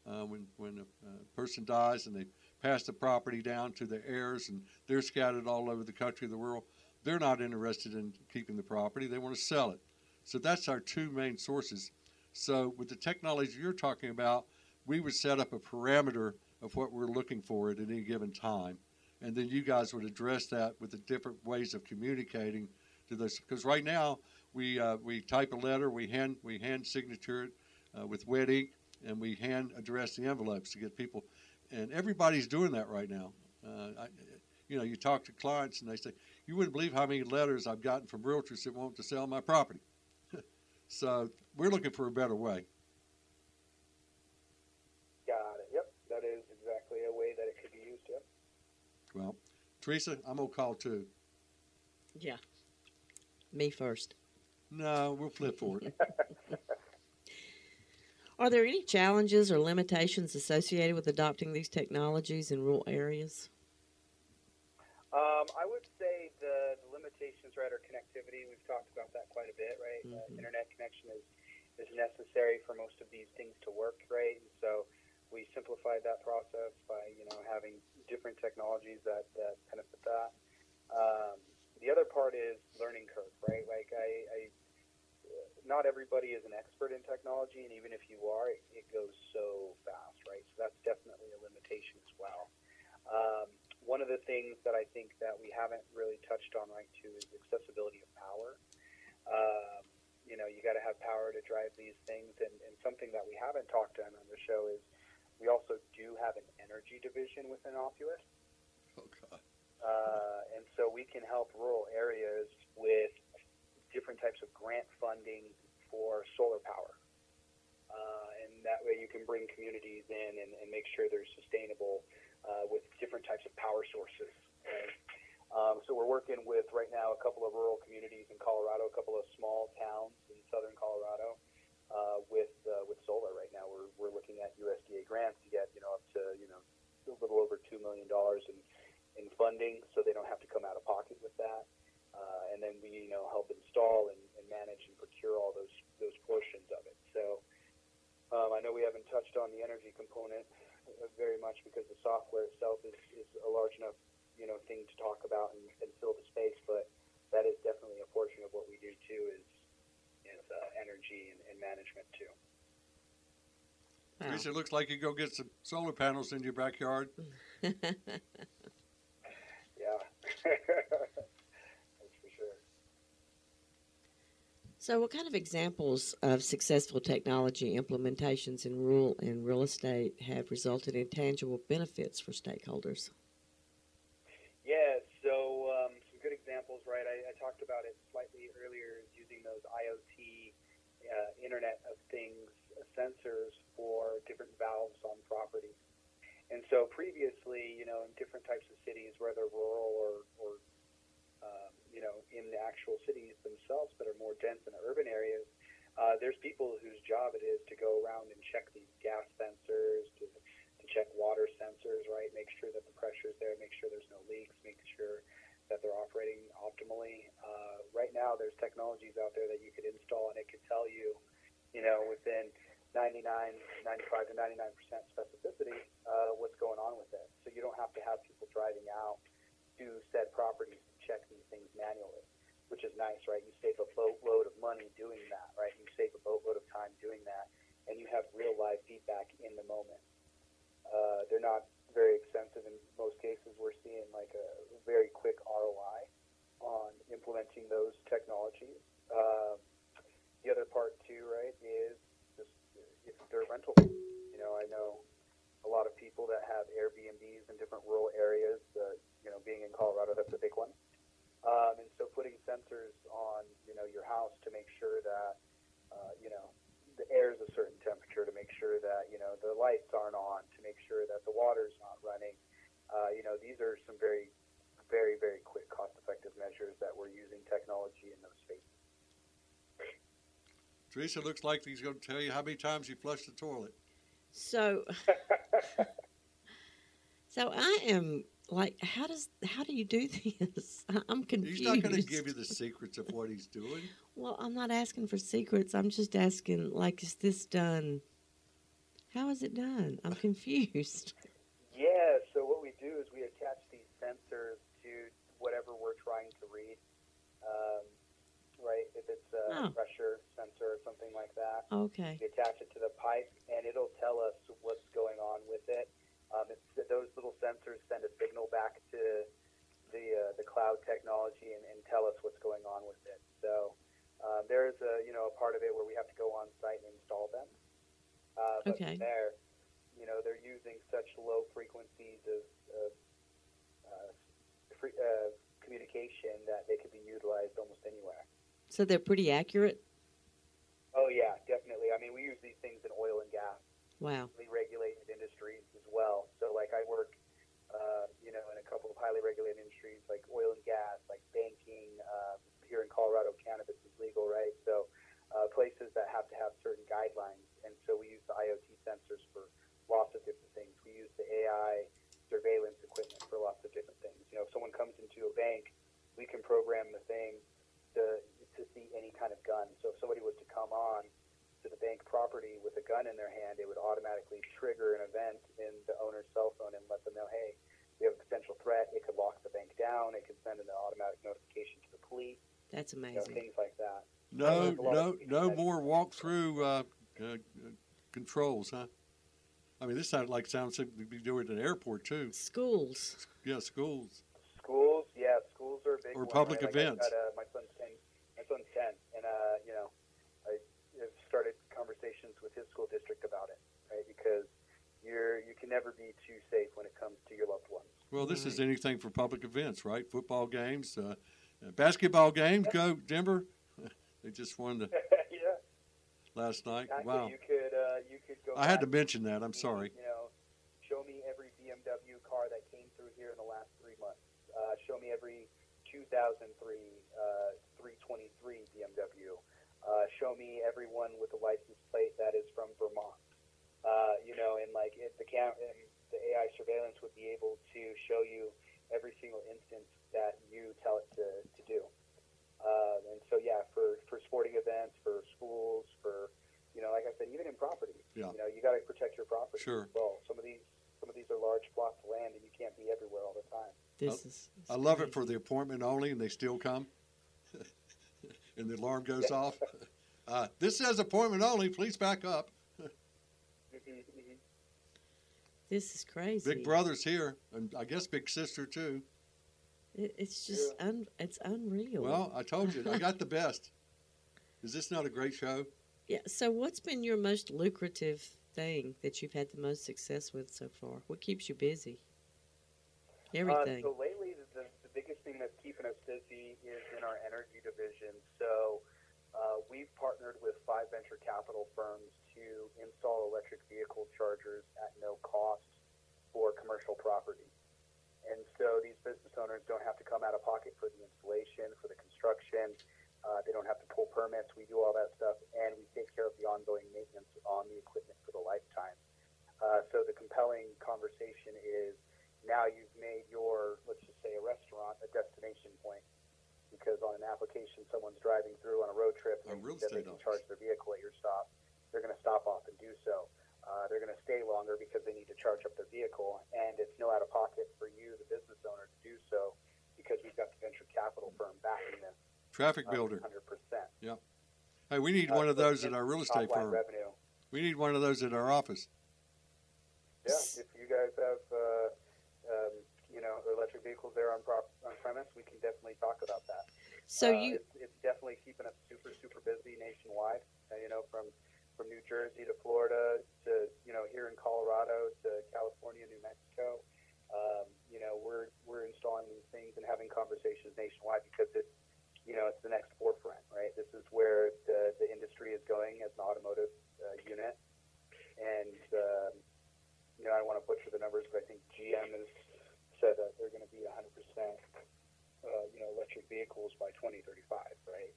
Uh, when when a, a person dies and they pass the property down to the heirs, and they're scattered all over the country, of the world. They're not interested in keeping the property; they want to sell it. So that's our two main sources. So with the technology you're talking about, we would set up a parameter of what we're looking for at any given time, and then you guys would address that with the different ways of communicating to those. Because right now we uh, we type a letter, we hand we hand signature it uh, with wet ink, and we hand address the envelopes to get people. And everybody's doing that right now. Uh, I, you know, you talk to clients and they say, "You wouldn't believe how many letters I've gotten from realtors that want to sell my property." [laughs] so we're looking for a better way. Got it. Yep, that is exactly a way that it could be used. Yep. Well, Teresa, I'm gonna call too. Yeah. Me first. No, we'll flip for it. [laughs] Are there any challenges or limitations associated with adopting these technologies in rural areas? Um, I would say the, the limitations, right, are connectivity. We've talked about that quite a bit, right? Uh, Mhm. internet connection is, is necessary for most of these things to work, right? And so we simplified that process by, you know, having different technologies that, that benefit that. Um, the other part is learning curve, right? Like I, I, not everybody is an expert in technology, and even if you are, it, it goes so fast, right? So that's definitely a limitation as well. Um, one of the things that I think that we haven't really touched on right too is accessibility of power. Um, you know, you got to have power to drive these things, and, and something that we haven't talked on on the show is we also do have an energy division within Oppuous. Oh God. Uh, and so we can help rural areas with different types of grant funding for solar power. Uh, and that way you can bring communities in and, and make sure they're sustainable uh, with different types of power sources. Right? Um, so we're working with right now a couple of rural communities in Colorado, a couple of small towns in southern Colorado uh, with uh, with solar. Right now, we're, we're looking at USDA grants to get you know up to you know a little over two million dollars in in funding, so they don't have to come out of pocket with that. Uh, and then we, you know, help install and, and manage and procure all those those portions of it. So um, I know we haven't touched on the energy component uh, very much because the software itself is, is a large enough, you know, thing to talk about and, and fill the space. But that is definitely a portion of what we do too is is uh, energy and, and management too. Wow. Teresa, it looks like you go get some solar panels in your backyard. [laughs] Yeah, [laughs] that's for sure. so, what kind of examples of successful technology implementations in rural and real estate have resulted in tangible benefits for stakeholders? Yeah, so um, some good examples, right? I, I talked about it slightly earlier, using those IoT, uh, Internet of Things sensors for different valves on property. And so previously, you know, in different types of cities, whether rural or, or um, you know, in the actual cities themselves that are more dense in urban areas, uh, there's people whose job it is to go around and check these gas sensors, to, to check water sensors, right? Make sure that the pressure's there, make sure there's no leaks, make sure that they're operating optimally. Uh, right now, there's technologies out there that you could install, and it could tell you, you know, within 99, 95 to 99 percent specificity uh, what's going on with it. So you don't have to have people driving out to said properties to check these things manually, which is nice, right? You save a boatload of money doing that, right? You save a boatload of time doing that, and you have real live feedback in the moment. Uh, they're not very expensive in most cases. We're seeing like a very quick ROI on implementing those technologies. Um, the other part too, right, is just if they're rental. You know, I know a lot of people that have Airbnbs in different rural areas. Uh, you know, being in Colorado, that's a big one. Um, and so putting sensors on, you know, your house to make sure that, uh, you know, the air is a certain temperature, to make sure that, you know, the lights aren't on, to make sure that the water's not running. Uh, you know, these are some very, very, very quick, cost-effective measures that we're using technology in those spaces. Teresa looks like he's going to tell you how many times you flush the toilet. So, [laughs] so I am like, how does how do you do this? [laughs] I'm confused. He's not going to give you the secrets of what he's doing. Well, I'm not asking for secrets. I'm just asking, like, is this done? How is it done? I'm confused. [laughs] Yeah, so what um, right? If it's a Oh. pressure sensor or something like that, Okay. You attach it to the pipe, and it'll tell us what's going on with it. Um, it's, those little sensors send a signal back to the uh, the cloud technology and, and tell us what's going on with it. So uh, there's a you know a part of it where we have to go on site and install them. Uh, but Okay. from there, you know, they're using such low frequencies of, of uh, free, uh, communication that they could be utilized almost anywhere. So they're pretty accurate. Oh yeah, definitely. I mean, we use these things in oil and gas. Wow. highly regulated industries as well. So, like, I work, uh, you know, in a couple of highly regulated industries like oil and gas, like banking. Uh, here in Colorado, cannabis is legal, right? So, uh, places that have to have certain guidelines. And so, we use the IoT sensors for lots of different things. We use the AI surveillance equipment for lots of different things. You know, if someone comes into a bank, we can program the thing to to see any kind of gun. So, if somebody was to come on to the bank property with a gun in their hand, it would automatically trigger an event in the owner's cell phone and let them know, hey, we have a potential threat. It could lock the bank down. It could send an automatic notification to the police. That's You know, amazing. things like that. No, There's a lot no, no more walk-through uh, uh, uh, controls, huh? I mean, this sounds like sounds like we do it at an airport too. Schools. Yeah, schools. Schools, yeah, schools are a big Or one, public right? Like events. I got, uh, my son's ten. My son's ten, and uh, you know, I have started conversations with his school district about it, right? Because you're you can never be too safe when it comes to your loved ones. Well, this is anything for public events, right? Football games, uh, uh, basketball games. Go Denver. [laughs] they just won the [laughs] yeah, last night. actually, Wow. you could uh, you could go. I had to mention that. I'm sorry. You know, show me every BMW car that came through here in the last three months. Uh, show me every 2003 uh, 323 BMW. Uh, show me everyone with a license plate that is from Vermont. Uh, you know, and like if the cam and the AI surveillance would be able to show you every single instance that you tell it to, to do. Uh, and so, yeah, for, for sporting events, for schools, for, you know, like I said, even in property, Yeah. you know, you got to protect your property Sure. as well. Some of these, some of these are large plots of land and you can't be everywhere all the time. This is. I love it for the appointment only, and they still come. [laughs] and the alarm goes off. [laughs] Uh, this says appointment only. Please back up. [laughs] This is crazy. Big brother's here, and I guess big sister too. It, it's just un, it's unreal. Well, I told you, I got the best. Is this not a great show? yeah. So, what's been your most lucrative thing that you've had the most success with so far? What keeps you busy? Everything. Uh, so lately, the, the biggest thing that's keeping us busy is in our energy division. So uh, we've partnered with five venture capital firms to install electric vehicle chargers at no cost for commercial property. And so these business owners don't have to come out of pocket for the installation, for the construction. Uh, they don't have to pull permits. We do all that stuff, and we take care of the ongoing maintenance on the equipment for the lifetime. Uh, so the compelling conversation is now you've made your, let's just say, a restaurant a destination point. Because on an application someone's driving through on a road trip, and then they can office. charge their vehicle at your stop. They're going to stop off and do so. Uh, they're going to stay longer because they need to charge up their vehicle, and it's no out of pocket for you, the business owner, to do so because we've got the venture capital firm backing them. Traffic builder. Hundred percent. Yeah. Hey, we need one of those at our real estate firm. Revenue. We need one of those at our office. Yeah, if you guys have, uh, um, you know, electric vehicles there on, prop- on premise, we can definitely talk about that. so Uh, you it's, it's definitely keeping us super, super busy nationwide. Uh, you know, from from New Jersey to Florida to you know here in Colorado to California, New Mexico. Um, you know, we're we're installing these things and having conversations nationwide because it's you know it's the next forefront, right? This is where the the industry is going as an automotive uh, unit, and um, you know I don't want to butcher the numbers, but I think GM has said that they're going to be 100 percent, uh, you know, electric vehicles by 2035, right?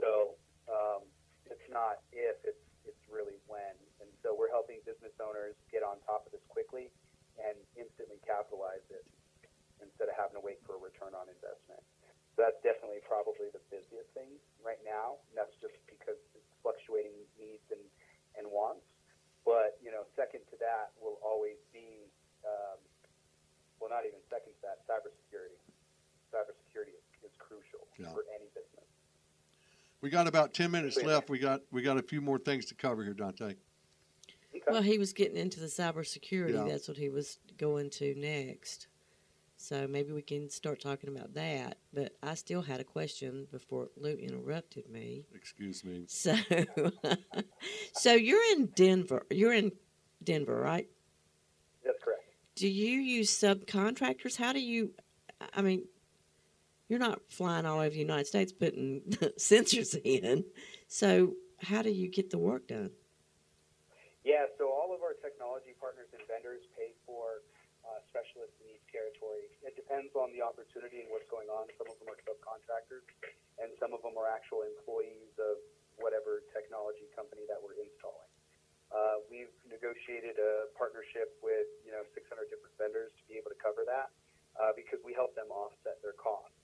So um, it's not if, it's it's really when. And so we're helping business owners get on top of this quickly and instantly capitalize it instead of having to wait for a return on investment. So that's definitely probably the busiest thing right now. And that's just because it's fluctuating needs and, and wants. But, you know, second to that will always be um, well, not even second to that, cybersecurity. Cybersecurity is, is crucial yeah. for any business. We got about ten minutes left. We got we got a few more things to cover here, Dante. Well, he was getting into the cybersecurity. Yeah. That's what he was going to next. So maybe we can start talking about that. But I still had a question before Lou interrupted me. Excuse me. So, [laughs] so you're in Denver. You're in Denver, right? Do you use subcontractors? How do you? I mean, you're not flying all over the United States putting [laughs] sensors in. So, how do you get the work done? Yeah, so all of our technology partners and vendors pay for uh, specialists in each territory. It depends on the opportunity and what's going on. Some of them are subcontractors, and some of them are actual employees of whatever technology company that we're installing. Uh, we've negotiated a partnership with you know 600 different vendors to be able to cover that uh, because we help them offset their costs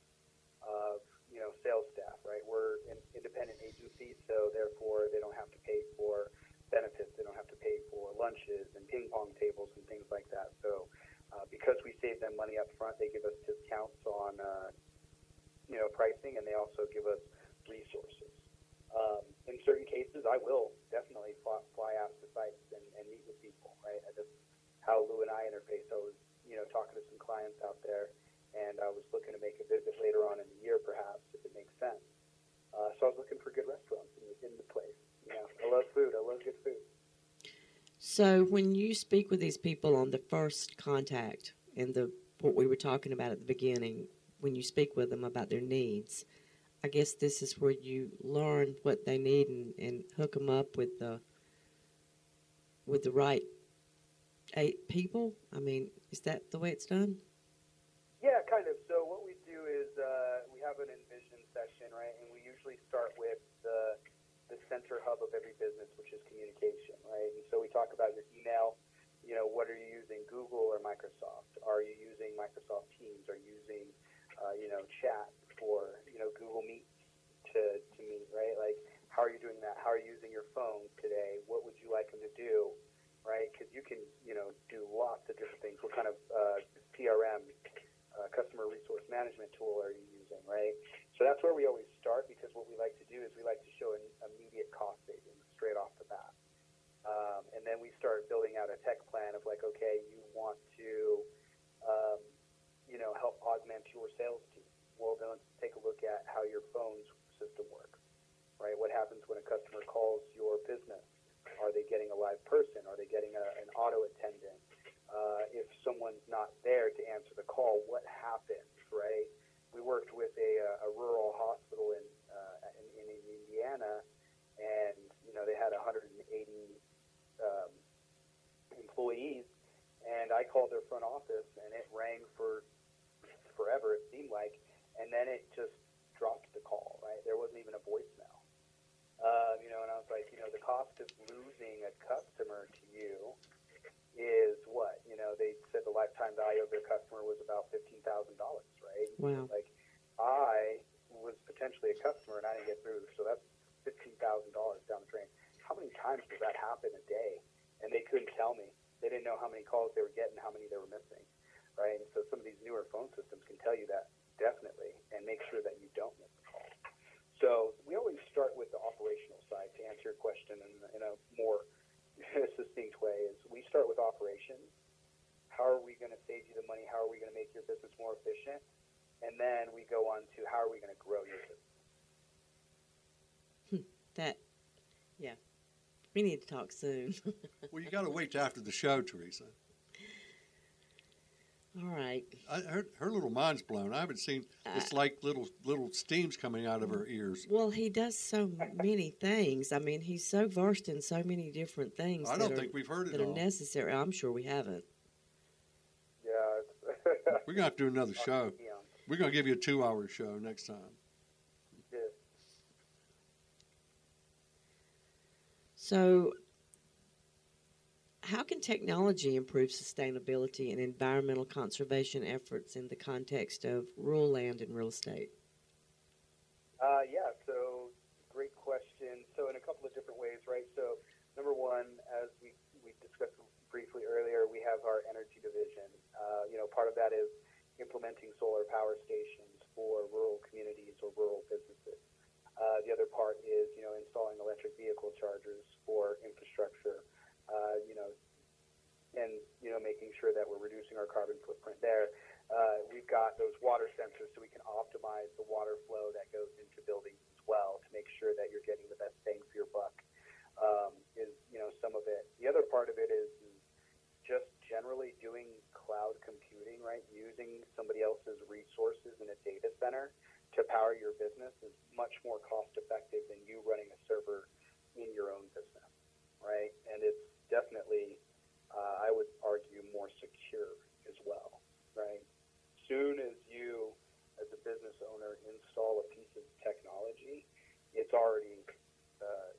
of you know sales staff. Right, we're an independent agency, so therefore they don't have to pay for benefits. They don't have to pay for lunches and ping pong tables and things like that. So, uh, because we save them money up front, they give us discounts on, uh, you know, pricing, and they also give us resources. Um, in certain cases, I will definitely fly, fly out to sites and, and meet with people. Right, that's how Lou and I interface. I was, you know, talking to some clients out there, and I was looking to make a visit later on in the year, perhaps, if it makes sense. Uh, so I was looking for good restaurants in the, in the place. You know, I love food. I love good food. So, when you speak with these people on the first contact and the what we were talking about at the beginning, when you speak with them about their needs, I guess this is where you learn what they need and, and hook them up with the with the right eight people. I mean, is that the way it's done? Yeah, kind of. So what we do is uh, we have an envision session, right? And we usually start with the the center hub of every business, which is communication, right? And so we talk about your email. You know, what are you using, Google or Microsoft? Are you using Microsoft Teams? Are you using, uh, you know, chat for you know Google Meet to to meet, right? Like, how are you doing that? How are you using your phone today? What would you like them to do? Right? Because you can, you know, do lots of different things. What kind of uh, CRM uh, customer resource management tool are you using, right? So that's where we always start because what we like to do is we like to show an immediate cost savings straight off the bat. Um, and then we start building out a tech plan of like, okay, you want to, um, you know, help augment your sales team. Well, then let's take a look at how your phone's system works, right? What happens when a customer calls your business? Are they getting a live person? Are they getting a, an auto attendant? uh, if someone's not there to answer the call, what happens, right? We worked with a, a rural hospital in, uh, in, in Indiana, and you know they had 180 um, employees, and I called their front office, and it rang for forever. It seemed like, and then it just dropped the call. Right, there wasn't even a voicemail. Uh, you know, and I was like, you know, the cost of losing a customer to you is what? You know they said the lifetime value of their customer was about fifteen thousand dollars right? Wow. like i was potentially a customer and i didn't get through so that's fifteen thousand dollars down the drain. How many times does that happen a day? And they couldn't tell me. They didn't know how many calls they were getting how many they were missing right? And so some of these newer phone systems can tell you that definitely and make sure that you don't miss so we always start with the operational side to answer your question in, in a more [laughs] succinct way is we start with operations. How are we going to save you the money? How are we going to make your business more efficient? And then we go on to how are we going to grow your business? Hmm, that, yeah, we need to talk soon. [laughs] Well, you got to wait after the show, Teresa. All right. I, her, her little mind's blown. I haven't seen. It's Uh, like little little steams coming out of her ears. Well, he does so many things. I mean, he's so versed in so many different things I that, don't are, think we've heard it that are necessary. I'm sure we haven't. Yeah, We're gonna have to do another show. We're gonna give you a two-hour show next time. Yeah. So, how can technology improve sustainability and environmental conservation efforts in the context of rural land and real estate? Uh, yeah, so great question. So in a couple of different ways, right? So number one, as we, we discussed briefly earlier, we have our energy division. Uh, you know, part of that is implementing solar power stations for rural communities or rural businesses. Uh, the other part is, you know, installing electric vehicle chargers for infrastructure uh, you know, and you know, making sure that we're reducing our carbon footprint there. Uh, we've got those water sensors so we can optimize the water flow that goes into buildings as well to make sure that you're getting the best bang for your buck. Um, is you know some of it. The other part of it is, is just generally doing cloud computing, right? Using somebody else's resources in a data center to power your business is much more cost effective than you running a server in your own business, right? And it's definitely, uh, I would argue, more secure as well, right? Soon as you, as a business owner, install a piece of technology, it's already uh,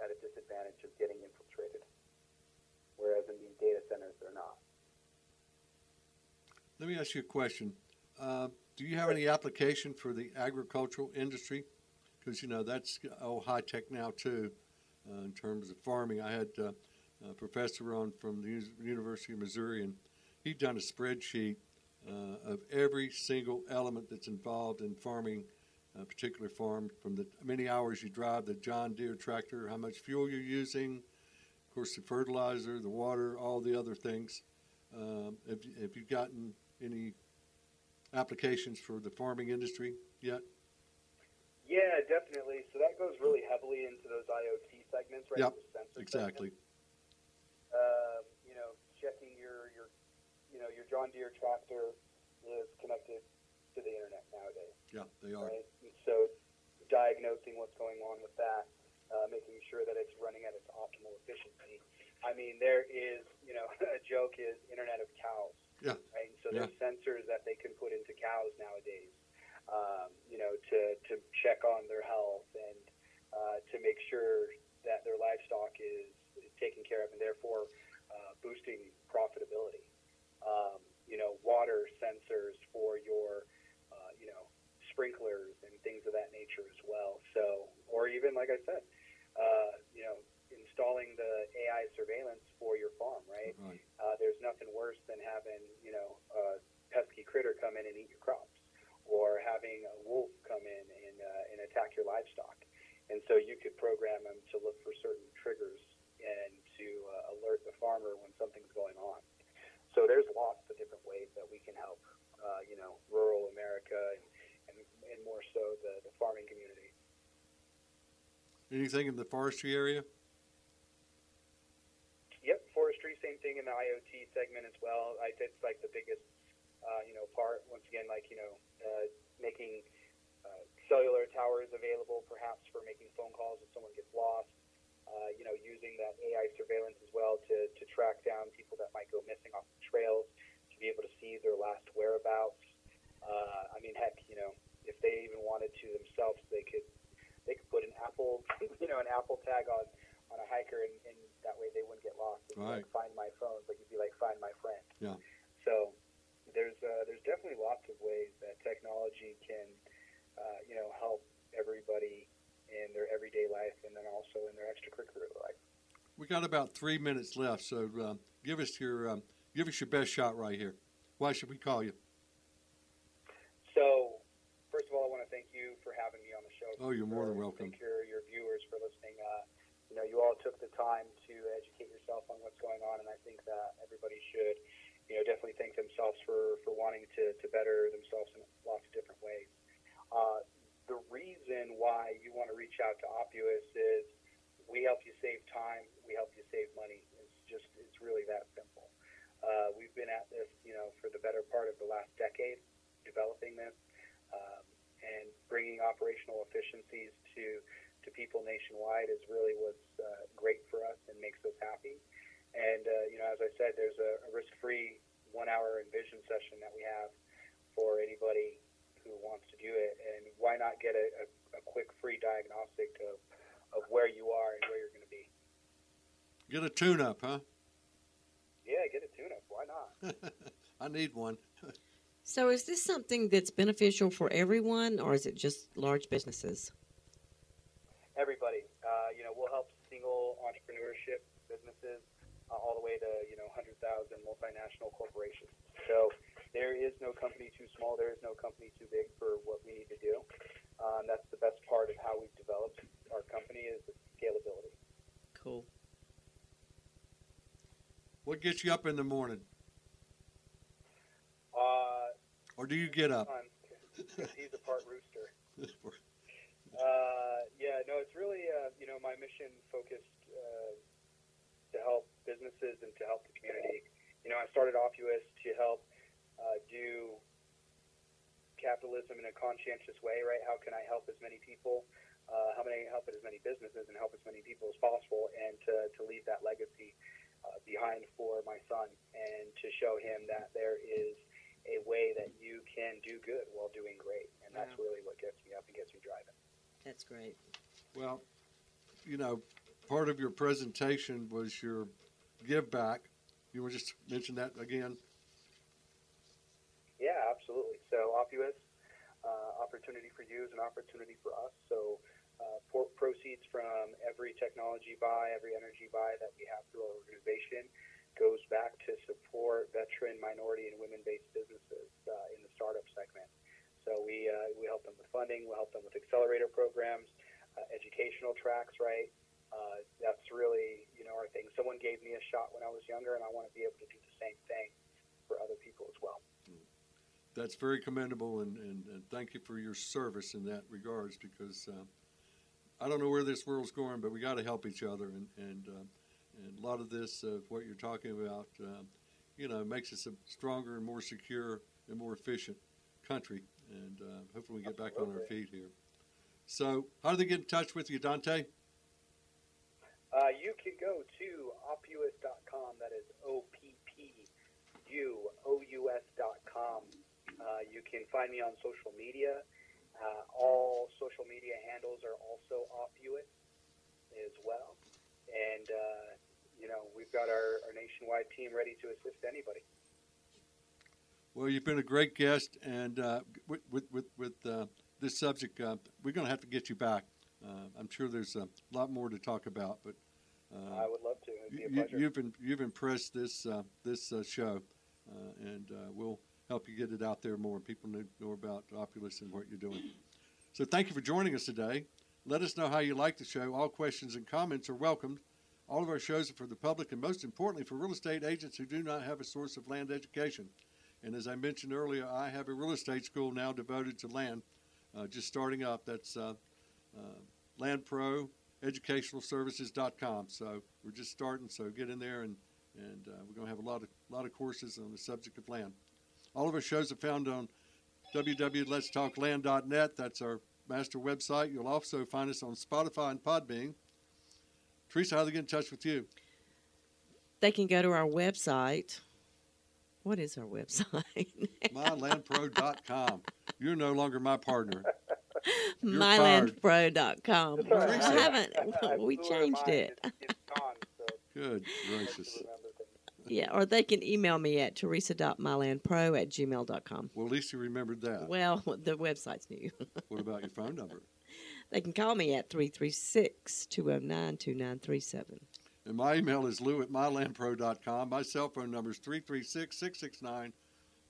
at a disadvantage of getting infiltrated. Whereas in these data centers, they're not. Let me ask you a question. Uh, do you have any application for the agricultural industry? Because you know that's oh high tech now too, uh, in terms of farming. I had uh, a professor on from the University of Missouri, and he'd done a spreadsheet uh, of every single element that's involved in farming a particular farm, from the many hours you drive the John Deere tractor, how much fuel you're using, of course the fertilizer, the water, all the other things. Um, have, you- have you gotten any applications for the farming industry yet? Yeah, definitely. So that goes really heavily into those IoT segments, right? Yep, Exactly. segments. Um, you know, checking your, your, you know, your John Deere tractor is connected to the internet nowadays. Yeah, they are. right? So diagnosing what's going on with that, uh, making sure that it's running at its optimal efficiency. I mean, there is, you know, [laughs] a joke is Internet of Cows. Yeah. Right. And so there's sensors that they can put into cows nowadays, um, you know, to, to check on their health and uh, to make sure that their livestock is taken care of and therefore uh, boosting profitability. Um, you know, water sensors for your, uh, you know, sprinklers and things of that nature as well. So, or even like I said, uh, you know, installing the AI surveillance for your farm, right? Right. Uh, there's nothing worse than having, you know, a pesky critter come in and eat your crops, or having a wolf come in and, uh, and attack your livestock. And so you could program them to look for certain triggers and to uh, alert the farmer when something's going on. So there's lots of different ways that we can help, uh, you know, rural America and, and, and more so the, the farming community. Anything in the forestry area? Yep, forestry, same thing in the IoT segment as well. I think it's like the biggest, uh, you know, part. Once again, like you know, uh, making uh, cellular towers available, perhaps for making phone calls if someone gets lost. Uh, you know, using that AI surveillance as well to, to track down people that might go missing off the trails, to be able to see their last whereabouts. Uh, I mean, heck, you know, if they even wanted to themselves, they could they could put an Apple, [laughs] you know, an Apple tag on on a hiker, and, and that way they wouldn't get lost. It'd Right. like find my phone, but you'd be like find my friend. Yeah. So there's uh, there's definitely lots of ways that technology can, uh, you know, help everybody in their everyday life, and then also in their extracurricular life. We got about three minutes left, so um, give us your um, give us your best shot right here. Why should we call you? So, first of all, I want to thank you for having me on the show. Oh, you're more than welcome. Thank your, your viewers for listening. Uh, you know, you all took the time to educate yourself on what's going on, and I think that everybody should, you know, definitely thank themselves for, for wanting to, to better themselves in lots of different ways. Uh, the reason why you want to reach out to Oppuous is we help you save time, we help you save money. It's just, it's really that simple. Uh, we've been at this, you know, for the better part of the last decade, developing this um, and bringing operational efficiencies to to people nationwide is really what's uh, great for us and makes us happy. And uh, you know, as I said, there's a, a risk-free one-hour Envision session that we have for anybody who wants to do it. And why not get a, a, a quick free diagnostic of of where you are and where you're going to be? Get a tune up, huh? Yeah, get a tune-up. Why not? [laughs] I need one. So, is this something that's beneficial for everyone, or is it just large businesses? everybody. Uh, you know, we'll help single entrepreneurship businesses uh, all the way to you know 100,000 multinational corporations. So there is no company too small. There is no company too big for what we need to do. Um, that's the best part of how we've developed our company is the scalability. Cool. What gets you up in the morning, Uh, or do you get up? he's a part rooster. [laughs] Uh, yeah, no, it's really uh, you know my mission focused uh, to help businesses and to help the community. You know, I started off US to help uh, do capitalism in a conscientious way, right? How can I help as many people? Uh, how I help as many businesses and help as many people as possible, and to, to leave that legacy uh, behind for my son, and to show him that there is a way that you can do good while doing great, and that's Wow. really what gets me up and gets me driving. That's great. Well, you know, part of your presentation was your give back. You want to just mention that again? So Oppuous, uh, opportunity for you is an opportunity for us. So uh, proceeds from every technology buy, every energy buy that we have through our organization goes back to support veteran, minority, and women-based businesses uh, in the startup segment. So we uh, we help them with funding, we help them with accelerator programs, uh, educational tracks, right? Uh, that's really you know our thing. Someone gave me a shot when I was younger, and I want to be able to do the same thing for other people as well. That's very commendable, and, and, and thank you for your service in that regards because uh, I don't know where this world's going, but we got to help each other, and and, uh, and a lot of this of what you're talking about, uh, you know, makes us a stronger and more secure and more efficient country, and uh, hopefully we get back on our feet here. So, how do they get in touch with you, Dante? Uh, you can go to oppuous.com. That is O P P U O U S.com. Uh, you can find me on social media. Uh, all social media handles are also oppuous as well. And, uh, you know, we've got our, our nationwide team ready to assist anybody. Well, you've been a great guest, and uh, with with with, with uh, this subject, uh, we're going to have to get you back. Uh, I'm sure there's a lot more to talk about, but uh, I would love to. It'd be a you, pleasure. you've been, you've impressed this uh, this uh, show, uh, and uh, we'll help you get it out there more. And people know, about Oppuous and what you're doing. So thank you for joining us today. Let us know how you like the show. All questions and comments are welcomed. All of our shows are for the public, and most importantly, for real estate agents who do not have a source of land education. And as I mentioned earlier, I have a real estate school now devoted to land, uh, just starting up. That's uh, uh, Land Pro educationalservices.com. So we're just starting, so get in there and, and uh, we're going to have a lot of, lot of courses on the subject of land. All of our shows are found on www.letstalkland.net. That's our master website. You'll also find us on Spotify and Podbean. Teresa, how do they get in touch with you? They can go to our website. What is our website? [laughs] MyLandPro.com. You're no longer my partner. [laughs] You're mylandpro.com. It's. I haven't. [laughs] We changed it. It's, it's gone, so Good gracious. have to remember things. Yeah, or they can email me at teresa.mylandpro at gmail.com. Well, at least you remembered that. Well, [laughs] the website's new. [laughs] What about your phone number? They can call me at 336 209 2937. And my email is lou at mylandpro.com. My cell phone number is 336 669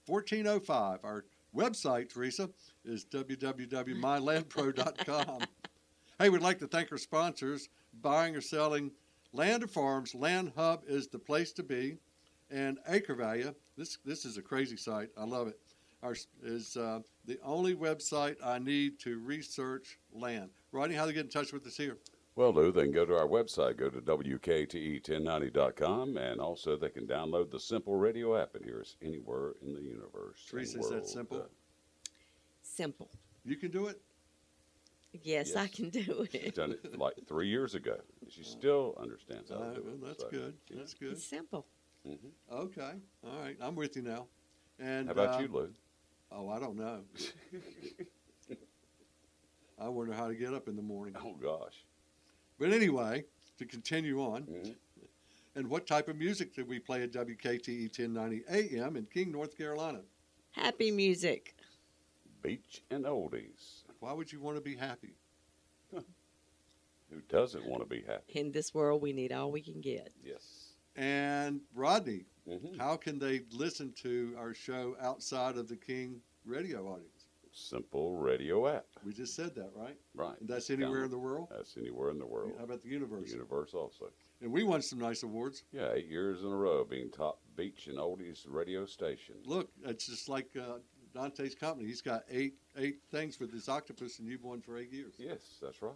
1405. Our website, Teresa, is www.mylandpro.com. [laughs] hey, we'd like to thank our sponsors. Buying or selling land of farms, Land Hub is the place to be. And Acre Value, this, this is a crazy site. I love it. Our, is uh, the only website I need to research land. Rodney, how do they get in touch with us here? Well, Lou, they can go to our website, go to E WKTE1090.com, and also they can download the Simple Radio app and hear us anywhere in the universe. and Teresa, is that simple? Uh, Simple. You can do it? Yes, I can do she's it. done it like three years ago. She still understands how Uh, to do well, it. that's so, good. yeah. That's good. It's simple. Mhm. Okay. All right. I'm with you now. And How about uh, you, Lou? Oh, I don't know. [laughs] I wonder how to get up in the morning. Oh, gosh. But anyway, to continue on, Mhm. and what type of music did we play at WKTE 1090 AM in King, North Carolina? Happy music. Beach and oldies. Why would you want to be happy? Who doesn't want to be happy? In this world, we need all we can get. Yes. And Rodney, hmm how can they listen to our show outside of the King radio audience? Simple Radio app. We just said that, right? Right. And that's Just anywhere in the world? That's anywhere in the world. How about the The universe? universe also. And we won some nice awards. Yeah, eight years in a row being top beach and oldies radio station. Look, it's just like uh, Dante's company. He's got eight eight things with this octopus, and you've won for eight years. Yes, that's right.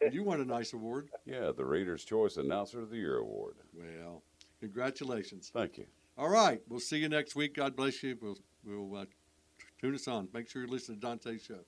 And you won a nice award. Yeah, the Reader's Choice Announcer of the Year award. Well, Congratulations. Thank you. All right. We'll see you next week. God bless you. We'll, we'll uh, tune us on. Make sure you listen to Dante's show.